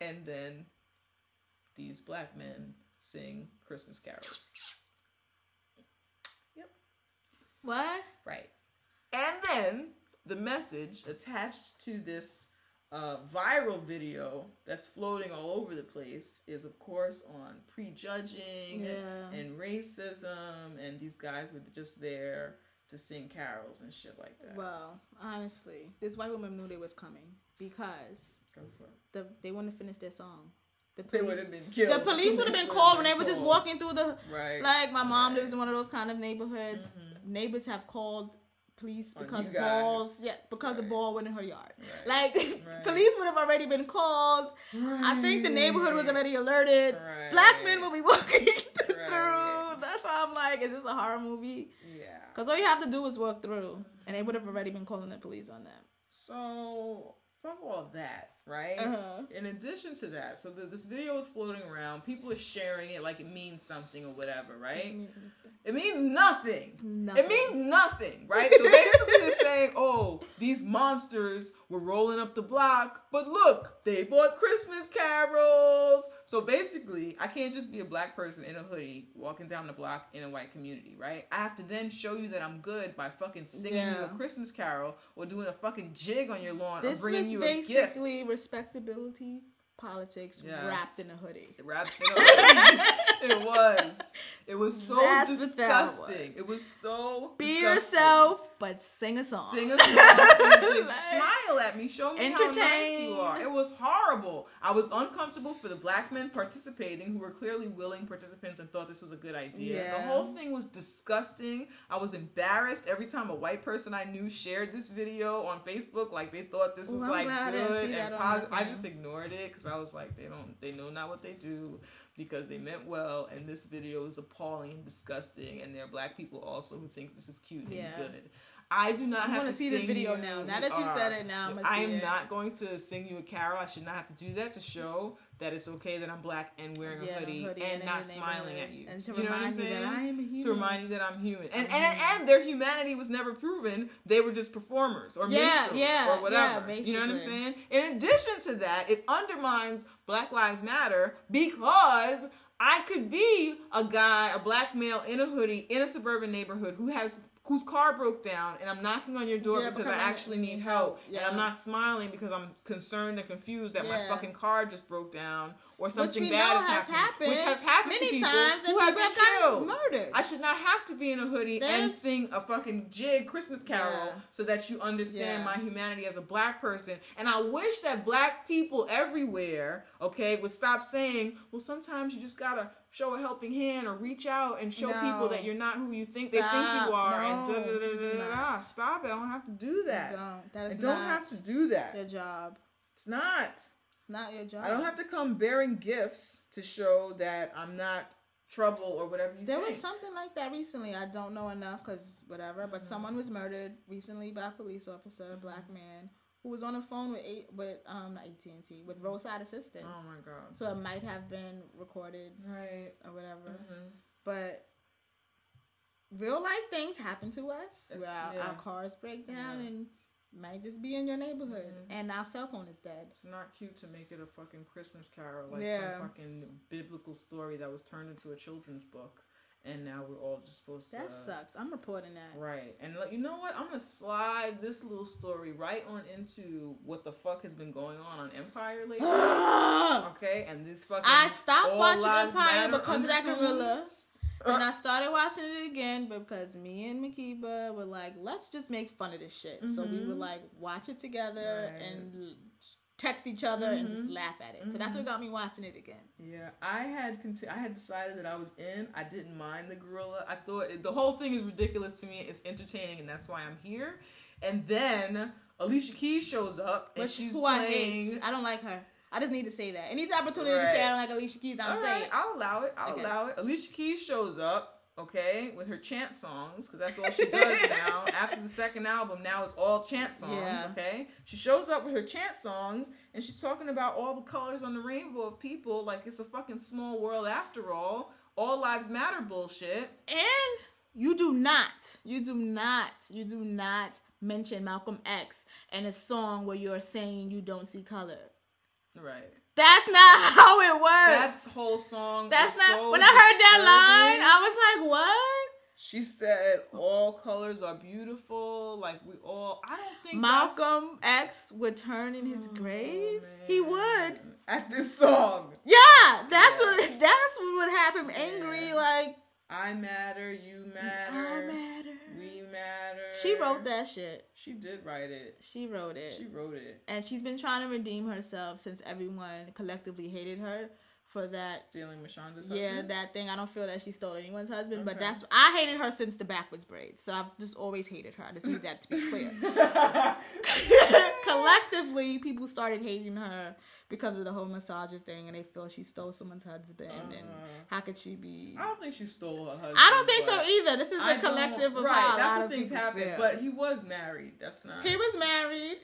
And then these black men sing Christmas carols. Yep. what? Right. And then the message attached to this uh, viral video that's floating all over the place is, of course, on prejudging Yeah. and racism, and these guys were just there to sing carols and shit like that. Well, honestly, this white woman knew they was coming because Go for it. the they wouldn't have finished their song. The They police, would have been killed. the police would have been called when they were just walking through the Right. like my mom Right. lives in one of those kind of neighborhoods. Neighbors have called police because balls yeah because a ball went in her yard. Right. Like Right. police would have already been called. I think the neighborhood was already alerted. Right. Black men will be walking through. That's why I'm like, is this a horror movie? Yeah. Because all you have to do is walk through, and they would have already been calling the police on them So, fuck all that. Right? Uh-huh. In addition to that, so the, this video is floating around. People are sharing it like it means something or whatever, right? It means nothing. Nothing. It means nothing, right? So basically, they're saying, "Oh, these monsters were rolling up the block, but look, they bought Christmas carols." So basically, I can't just be a black person in a hoodie walking down the block in a white community, right? I have to then show you that I'm good by fucking singing you a Christmas carol or doing a fucking jig on your lawn This or bringing you a gift. Respectability politics Yes. wrapped in a hoodie. wrapped in a It was. It was so That's disgusting. It was so Be disgusting. yourself, but sing a song. Sing a song. Like- smile at me. Show me how nice you are. It was horrible. I was uncomfortable for the black men participating who were clearly willing participants and thought this was a good idea. The whole thing was disgusting. I was embarrassed every time a white person I knew shared this video on Facebook. Like they thought this was Ooh, like glad I didn't good and positive. I just ignored it because I was like, they don't, they know not what they do because they meant well. And this video is appalling and disgusting. And there are black people also who think this is cute and good. I do not I have wanna to see this video you- now. Now that you've uh, said it, now I'ma I am not going to sing you a carol. I should not have to do that to show that it's okay that I'm black and wearing a Yeah, hoodie, hoodie and and not smiling at you. And to you know what I'm remind you that saying? I am a To remind you that I'm human, and and and their humanity was never proven. They were just performers or Yeah, minstrels yeah, or whatever. yeah, you know what I'm saying? In addition to that, it undermines Black Lives Matter because I could be a guy, a black male in a hoodie in a suburban neighborhood who has whose car broke down and I'm knocking on your door Yeah, because, because I actually need help. help. And I'm not smiling because I'm concerned and confused that my fucking car just broke down or something bad has happened, happened which has happened many to people times, and who have people been killed. murdered. I should not have to be in a hoodie and sing a fucking jig Christmas carol Yeah. so that you understand Yeah. my humanity as a black person. And I wish that black people everywhere, okay, would stop saying, well, sometimes you just gotta show a helping hand or reach out and show No. people that you're not who you think they think you are. and No, da da da da da. Stop it. I don't have to do that. Don't. That I don't not have to do that. Your job. It's not. It's not your job. I don't have to come bearing gifts to show that I'm not trouble or whatever you There think. was something like that recently. I don't know enough because whatever. But uh-huh. someone was murdered recently by a police officer, a black man, who was on the phone with eight with um not AT and T with roadside assistance. oh my god. So it might have been recorded Right. or whatever. Mm-hmm. But real life things happen to us. Where our, yeah. our cars break down Yeah. and might just be in your neighborhood and our cell phone is dead. It's not cute to make it a fucking Christmas carol, like Yeah. some fucking biblical story that was turned into a children's book, and now we're all just supposed to. That sucks. I'm reporting that. Right, and like, you know what? I'm gonna slide this little story right on into what the fuck has been going on on Empire lately. okay, and this fucking. I stopped watching Empire because of that gorilla. And I started watching it again because me and Makiba were like, let's just make fun of this shit. So we mm-hmm. would like watch it together Right. and text each other and just mm-hmm. laugh at it. So that's what mm-hmm. got me watching it again. Yeah, I had conti- I had decided that I was in. I didn't mind the gorilla. I thought it, the whole thing is ridiculous to me. It's entertaining, and that's why I'm here. And then Alicia Keys shows up, and Which she's who playing. I hate. I don't like her. I just need to say that. Any opportunity to say I don't like Alicia Keys, I'm saying right, it. I'll allow it. I'll Okay. allow it. Alicia Keys shows up, okay, with her chant songs, because that's all she does now. After the second album, now it's all chant songs, Yeah. okay? She shows up with her chant songs, and she's talking about all the colors on the rainbow of people, like it's a fucking small world after all. All lives matter bullshit. And you do not, you do not, you do not mention Malcolm X in a song where you're saying you don't see color. Right. That's not how it works. That whole song. That's was not. so when I heard that line. I was like, "What?" She said all colors are beautiful. Like we all. I don't think that's- Malcolm X would turn in his oh, grave. He would. at this song. Yeah, that's Yeah. what. That's what would have him angry. Yeah. Like I matter, you matter, I matter. we matter. She wrote that shit. She did write it. She wrote it. She wrote it. and she's been trying to redeem herself since everyone collectively hated her for that Stealing Mashonda's husband, yeah husband. that thing i don't feel that she stole anyone's husband but that's i hated her since the backwards braids so i've just always hated her i just need that to be clear collectively people started hating her because of the whole massager thing and they feel she stole someone's husband and uh-huh. how could she be I don't think she stole her husband. i don't think so either this is I collective of right. how that's what things happen. feel. But he was married. That's not. he was married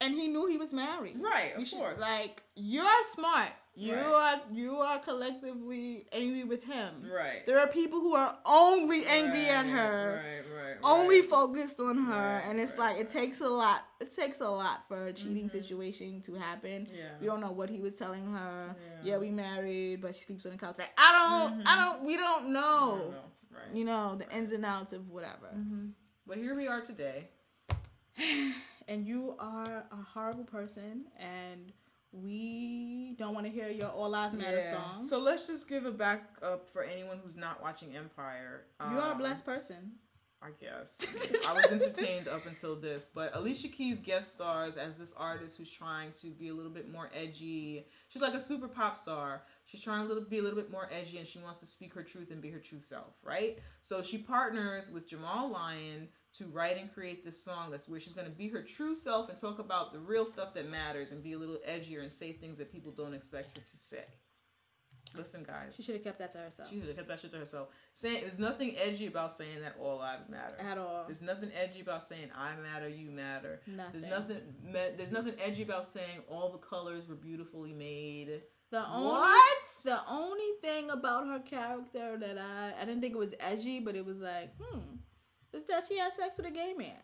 and he knew he was married. Right, of should- course. Like you're smart. You Right. are you are collectively angry with him. Right. There are people who are only angry at her. Right, right. Only focused on her, Right, and it's right, like it takes a lot. It takes a lot for a cheating situation to happen. Yeah. We don't know what he was telling her. Yeah. Yeah, we married, but she sleeps on the couch. Like I don't, I don't. We don't know. don't know, Right. You know the ins and outs of whatever. Mhm. But here we are today. and you are a horrible person and we don't want to hear your all lives matter Yeah. song So let's just give a back up for anyone who's not watching Empire. you are a Um, blessed person I guess. I was entertained up until this, but Alicia Keys guest stars as this artist who's trying to be a little bit more edgy. She's like a super pop star. She's trying to be a little bit more edgy and she wants to speak her truth and be her true self, right? So she partners with Jamal Lyon to write and create this song that's where she's going to be her true self and talk about the real stuff that matters and be a little edgier and say things that people don't expect her to say. Listen, guys. she should have kept that to herself She should have kept that shit to herself. Saying there's nothing edgy about saying that all lives matter. at all There's nothing edgy about saying I matter, you matter. There's Nothing. nothing. Me- there's nothing edgy about saying all the colors were beautifully made. the only What? the only thing about her character that i i didn't think it was edgy but it was like hmm is that she had sex with a gay man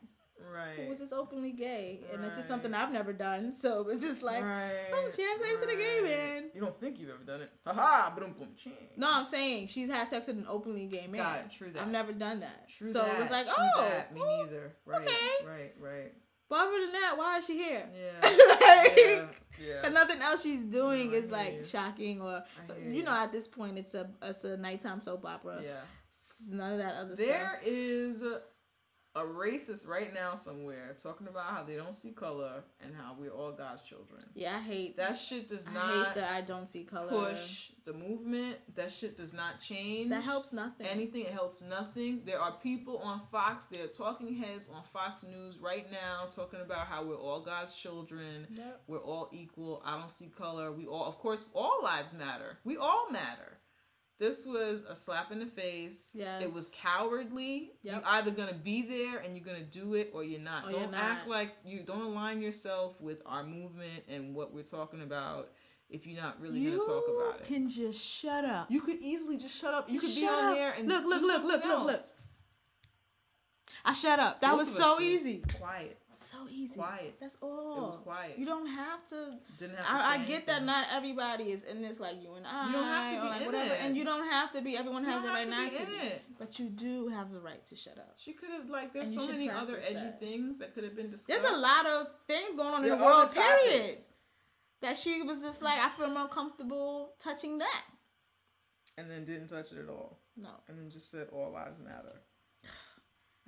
Right. who was just openly gay and it's just something i've never done so it was just like right. oh she had sex with a gay man You don't think you've ever done it? Haha! Boom, boom, ching. No, I'm saying she's had sex with an openly gay man. Got true that. I've never done that. True so that, it was like, true oh, that. me oh, neither. Right. okay. Right. Right. But other than that, why is she here? Yeah. Like, yeah. Yeah. And nothing else she's doing No, is like you. shocking or you you. know at this point it's a it's a nighttime soap opera. Yeah. None of that other There stuff. is a, a racist right now somewhere talking about how they don't see color and how we're all God's children. Yeah, I hate That shit does I not hate that I don't see color. push the movement. That shit does not change. That helps nothing. anything. It helps nothing. There are people on Fox. There are talking heads on Fox News right now talking about how we're all God's children. Yep. We're all equal. I don't see color. We all, of course, all lives matter. We all matter. This was a slap in the face. Yes. It was cowardly. Yep. You're either gonna be there and you're gonna do it, or you're not. Or don't you're not. act like you don't align yourself with our movement and what we're talking about if you're not really you gonna talk about it. You can just shut up. You could easily just shut up. You could be on up. there and Look, look, look, look, look, look. I shut up. That Both was so easy. Quiet. So easy. Quiet. That's all. It was quiet. You don't have to. Didn't have to I, I get that not everybody is in this like you and I. You don't have to be like in whatever, it. and you don't have to be. Everyone has the right to not to be. it. But you do have the right to shut up. She could have like. There's so many other edgy that. things that could have been discussed. There's a lot of things going on in the world. Period. topics. That she was just like, I feel more comfortable touching that. and then didn't touch it at all, No. and then just said all lives matter.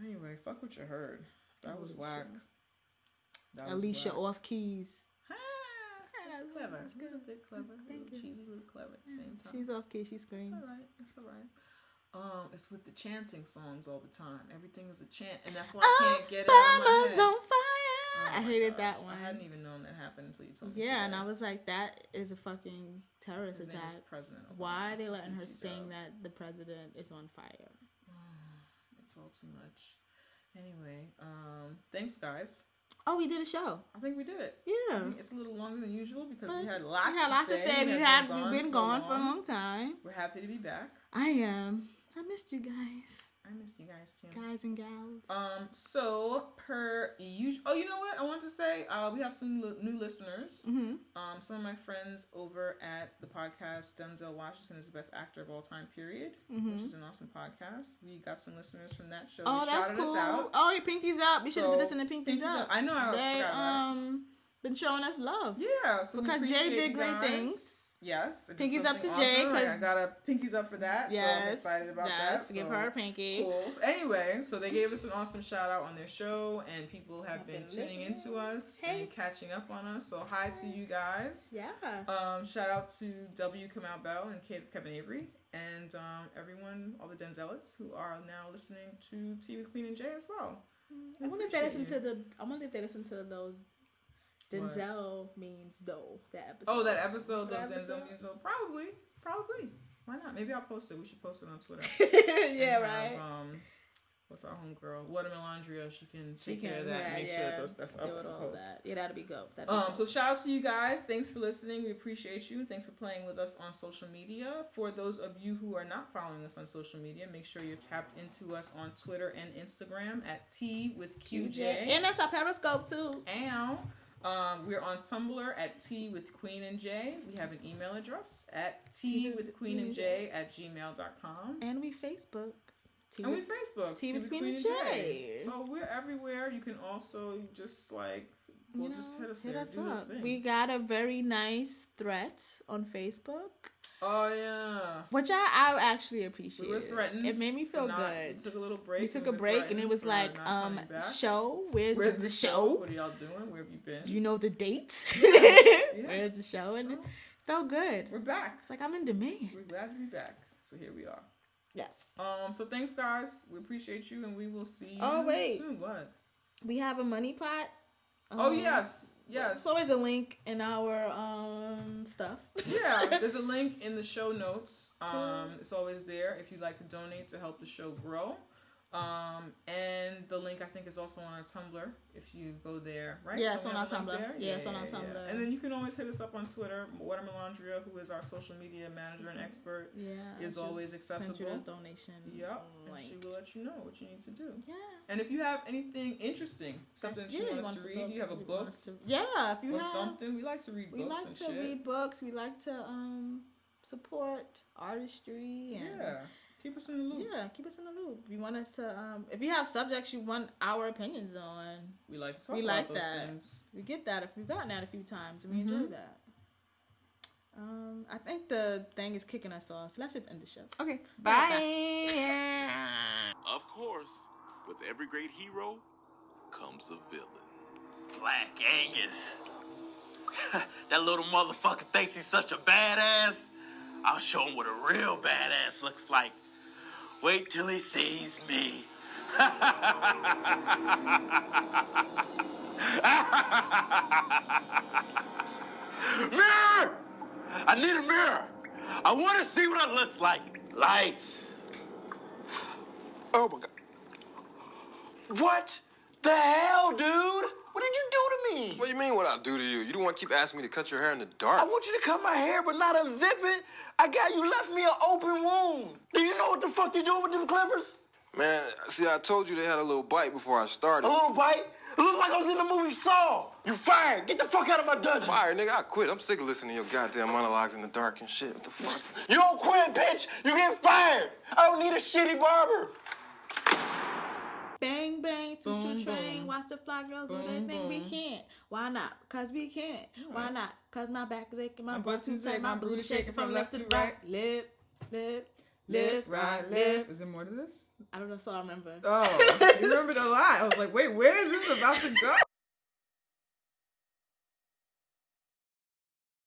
Anyway, fuck what you heard. That was whack. That Alicia whack. off keys. Ah, that's that's clever. good, A little bit clever. Thank a little you. cheesy, a little clever at the same time. She's off key. She screams. It's all right. It's all right. Um, it's with the chanting songs all the time. Everything is a chant, and that's why I can't get it out Obama's on fire. Oh I hated gosh, that one. I hadn't even known that happened until you told me. Yeah, and. I was like, that is a fucking terrorist His name is attack. President. Obama. Why are they letting her sing that the president is on fire? It's all too much. Anyway, um, thanks guys. Oh, we did a show. I think we did it. Yeah. I think it's a little longer than usual because we had lots. we had to lots say. to say. We had been we've been so gone for a long time. We're happy to be back. I am. I missed you guys, I miss you guys too. guys and gals. Um, so per usual, oh, you know what? I want to say, uh, we have some li- new listeners. Mm-hmm. Um, some of my friends over at the podcast Denzel Washington is the best actor of all time. Period, which is an awesome podcast. We got some listeners from that show. Mm-hmm. oh, They that's cool. Oh, your pinkies up. You should have So, listened to pinkies, Pinkies up. Up. I know, I They um been showing us love. Yeah, so because Jay did great guys. things. Yes, I Pinkies up to something Jay, awesome. Like, 'cause- I got a pinkies up for that. so I'm Yes, excited about yes, that. Give so her a pinky. Cool. So anyway, so they gave us an awesome shout out on their show, and people have been been tuning into us Hey. and catching up on us. So hi to you guys. Yeah. Um, shout out to W. Kamau Bell and Kevin Avery, and um, everyone, all the Denzelites who are now listening to TV with Queen and Jay as well. I wonder if they listen you. to the. I wonder if they listen to those Denzel means though. That episode. Oh, that episode, That those episode? Denzel memes. Oh, Probably, probably. Why not? Maybe I'll post it. We should post it on Twitter. yeah, right. Have, um, what's our homegirl? Watermelondria. She can She take care of can, that. yeah, and make yeah, sure that that's deal up with all post. that. Yeah, that'd be good. That'd Um, dope. so shout out to you guys. Thanks for listening. We appreciate you. Thanks for playing with us on social media. For those of you who are not following us on social media, make sure you're tapped into us on Twitter and Instagram at T with QJ. and that's our Periscope too. And um, we're on Tumblr at Tea with Queen and J. We have an email address at Tea with Queen and J at gmail.com. And we Facebook. T And we Facebook, Tea with Queen and J. So we're everywhere. You can also just like, well, you just hit us hit there. us up. We got a very nice threat on Facebook, Oh yeah. which I, I actually appreciate. We were threatened. It made me feel not- good. We took a little break. We took a break, and it was like, um, show. Where's, Where's the, show? What are y'all doing? Where have you been? Do you know the date? Yeah. Where's the show? And So, it felt good. we're back. It's like I'm in demand. We're glad to be back. So here we are. Yes. Um. So thanks, guys. We appreciate you, and we will see you Oh, wait. soon. What? We have a money pot. Oh Um, yes, yes. There's always a link in our um stuff. yeah, there's a link in the show notes. Um, it's always there if you'd like to donate to help the show grow. Um, and the link I think is also on our Tumblr if you go there, right? Yeah, it's on our Tumblr. there? Yeah, it's on our Tumblr. And then you can always hit us up on Twitter. Watermelondria, who is our social media manager and expert. Yeah, Is always just sent you accessible. that donation. Yep, and she will let you know what you need to do. Yeah. And if you have anything interesting, something that you want us to read, talk- you have a book to- yeah, if you or have something, we like to read we books like to shit. read books. We like to um support artistry and yeah, keep us in the loop. yeah, keep us in the loop. If you want us to um if you have subjects you want our opinions on, We like to talk we about like those that. things. We get that if we've gotten that a few times and we Mm-hmm. enjoy that. Um, I think the thing is kicking us off, so let's just end the show. Okay, Bye. Of course, with every great hero comes a villain. Black Angus. that little motherfucker thinks he's such a badass. I'll show him what a real badass looks like. Wait till he sees me. mirror! I need a mirror. I want to see what it looks like. Lights. Oh my god. What the hell, dude? What did you do to me? What do you mean what I do to you? You don't want to keep asking me to cut your hair in the dark. I want you to cut my hair, but not unzip it. I got you left me an open wound. Do you know what the fuck you doing with them clippers? Man, see, I told you they had a little bite before I started. A little bite? It looks like I was in the movie Saw. You fired. Get the fuck out of my dungeon. Fire, nigga, I quit. I'm sick of listening to your goddamn monologues in the dark and shit. What the fuck? You don't quit, bitch. You get fired. I don't need a shitty barber. Bang bang, toot Boom, toot train. boom. Watch the fly girls Boom, their thing. We boom. can't. Why not? Cause we can't. Why not? Cause my back is aching, my My butt too tight, my booty shaking from left to right. right. Lip, lip, Lift, right, lift. Is there more to this? I don't know. That's all I remember. Oh, you remembered a lot. I was like, wait, where is this about to go?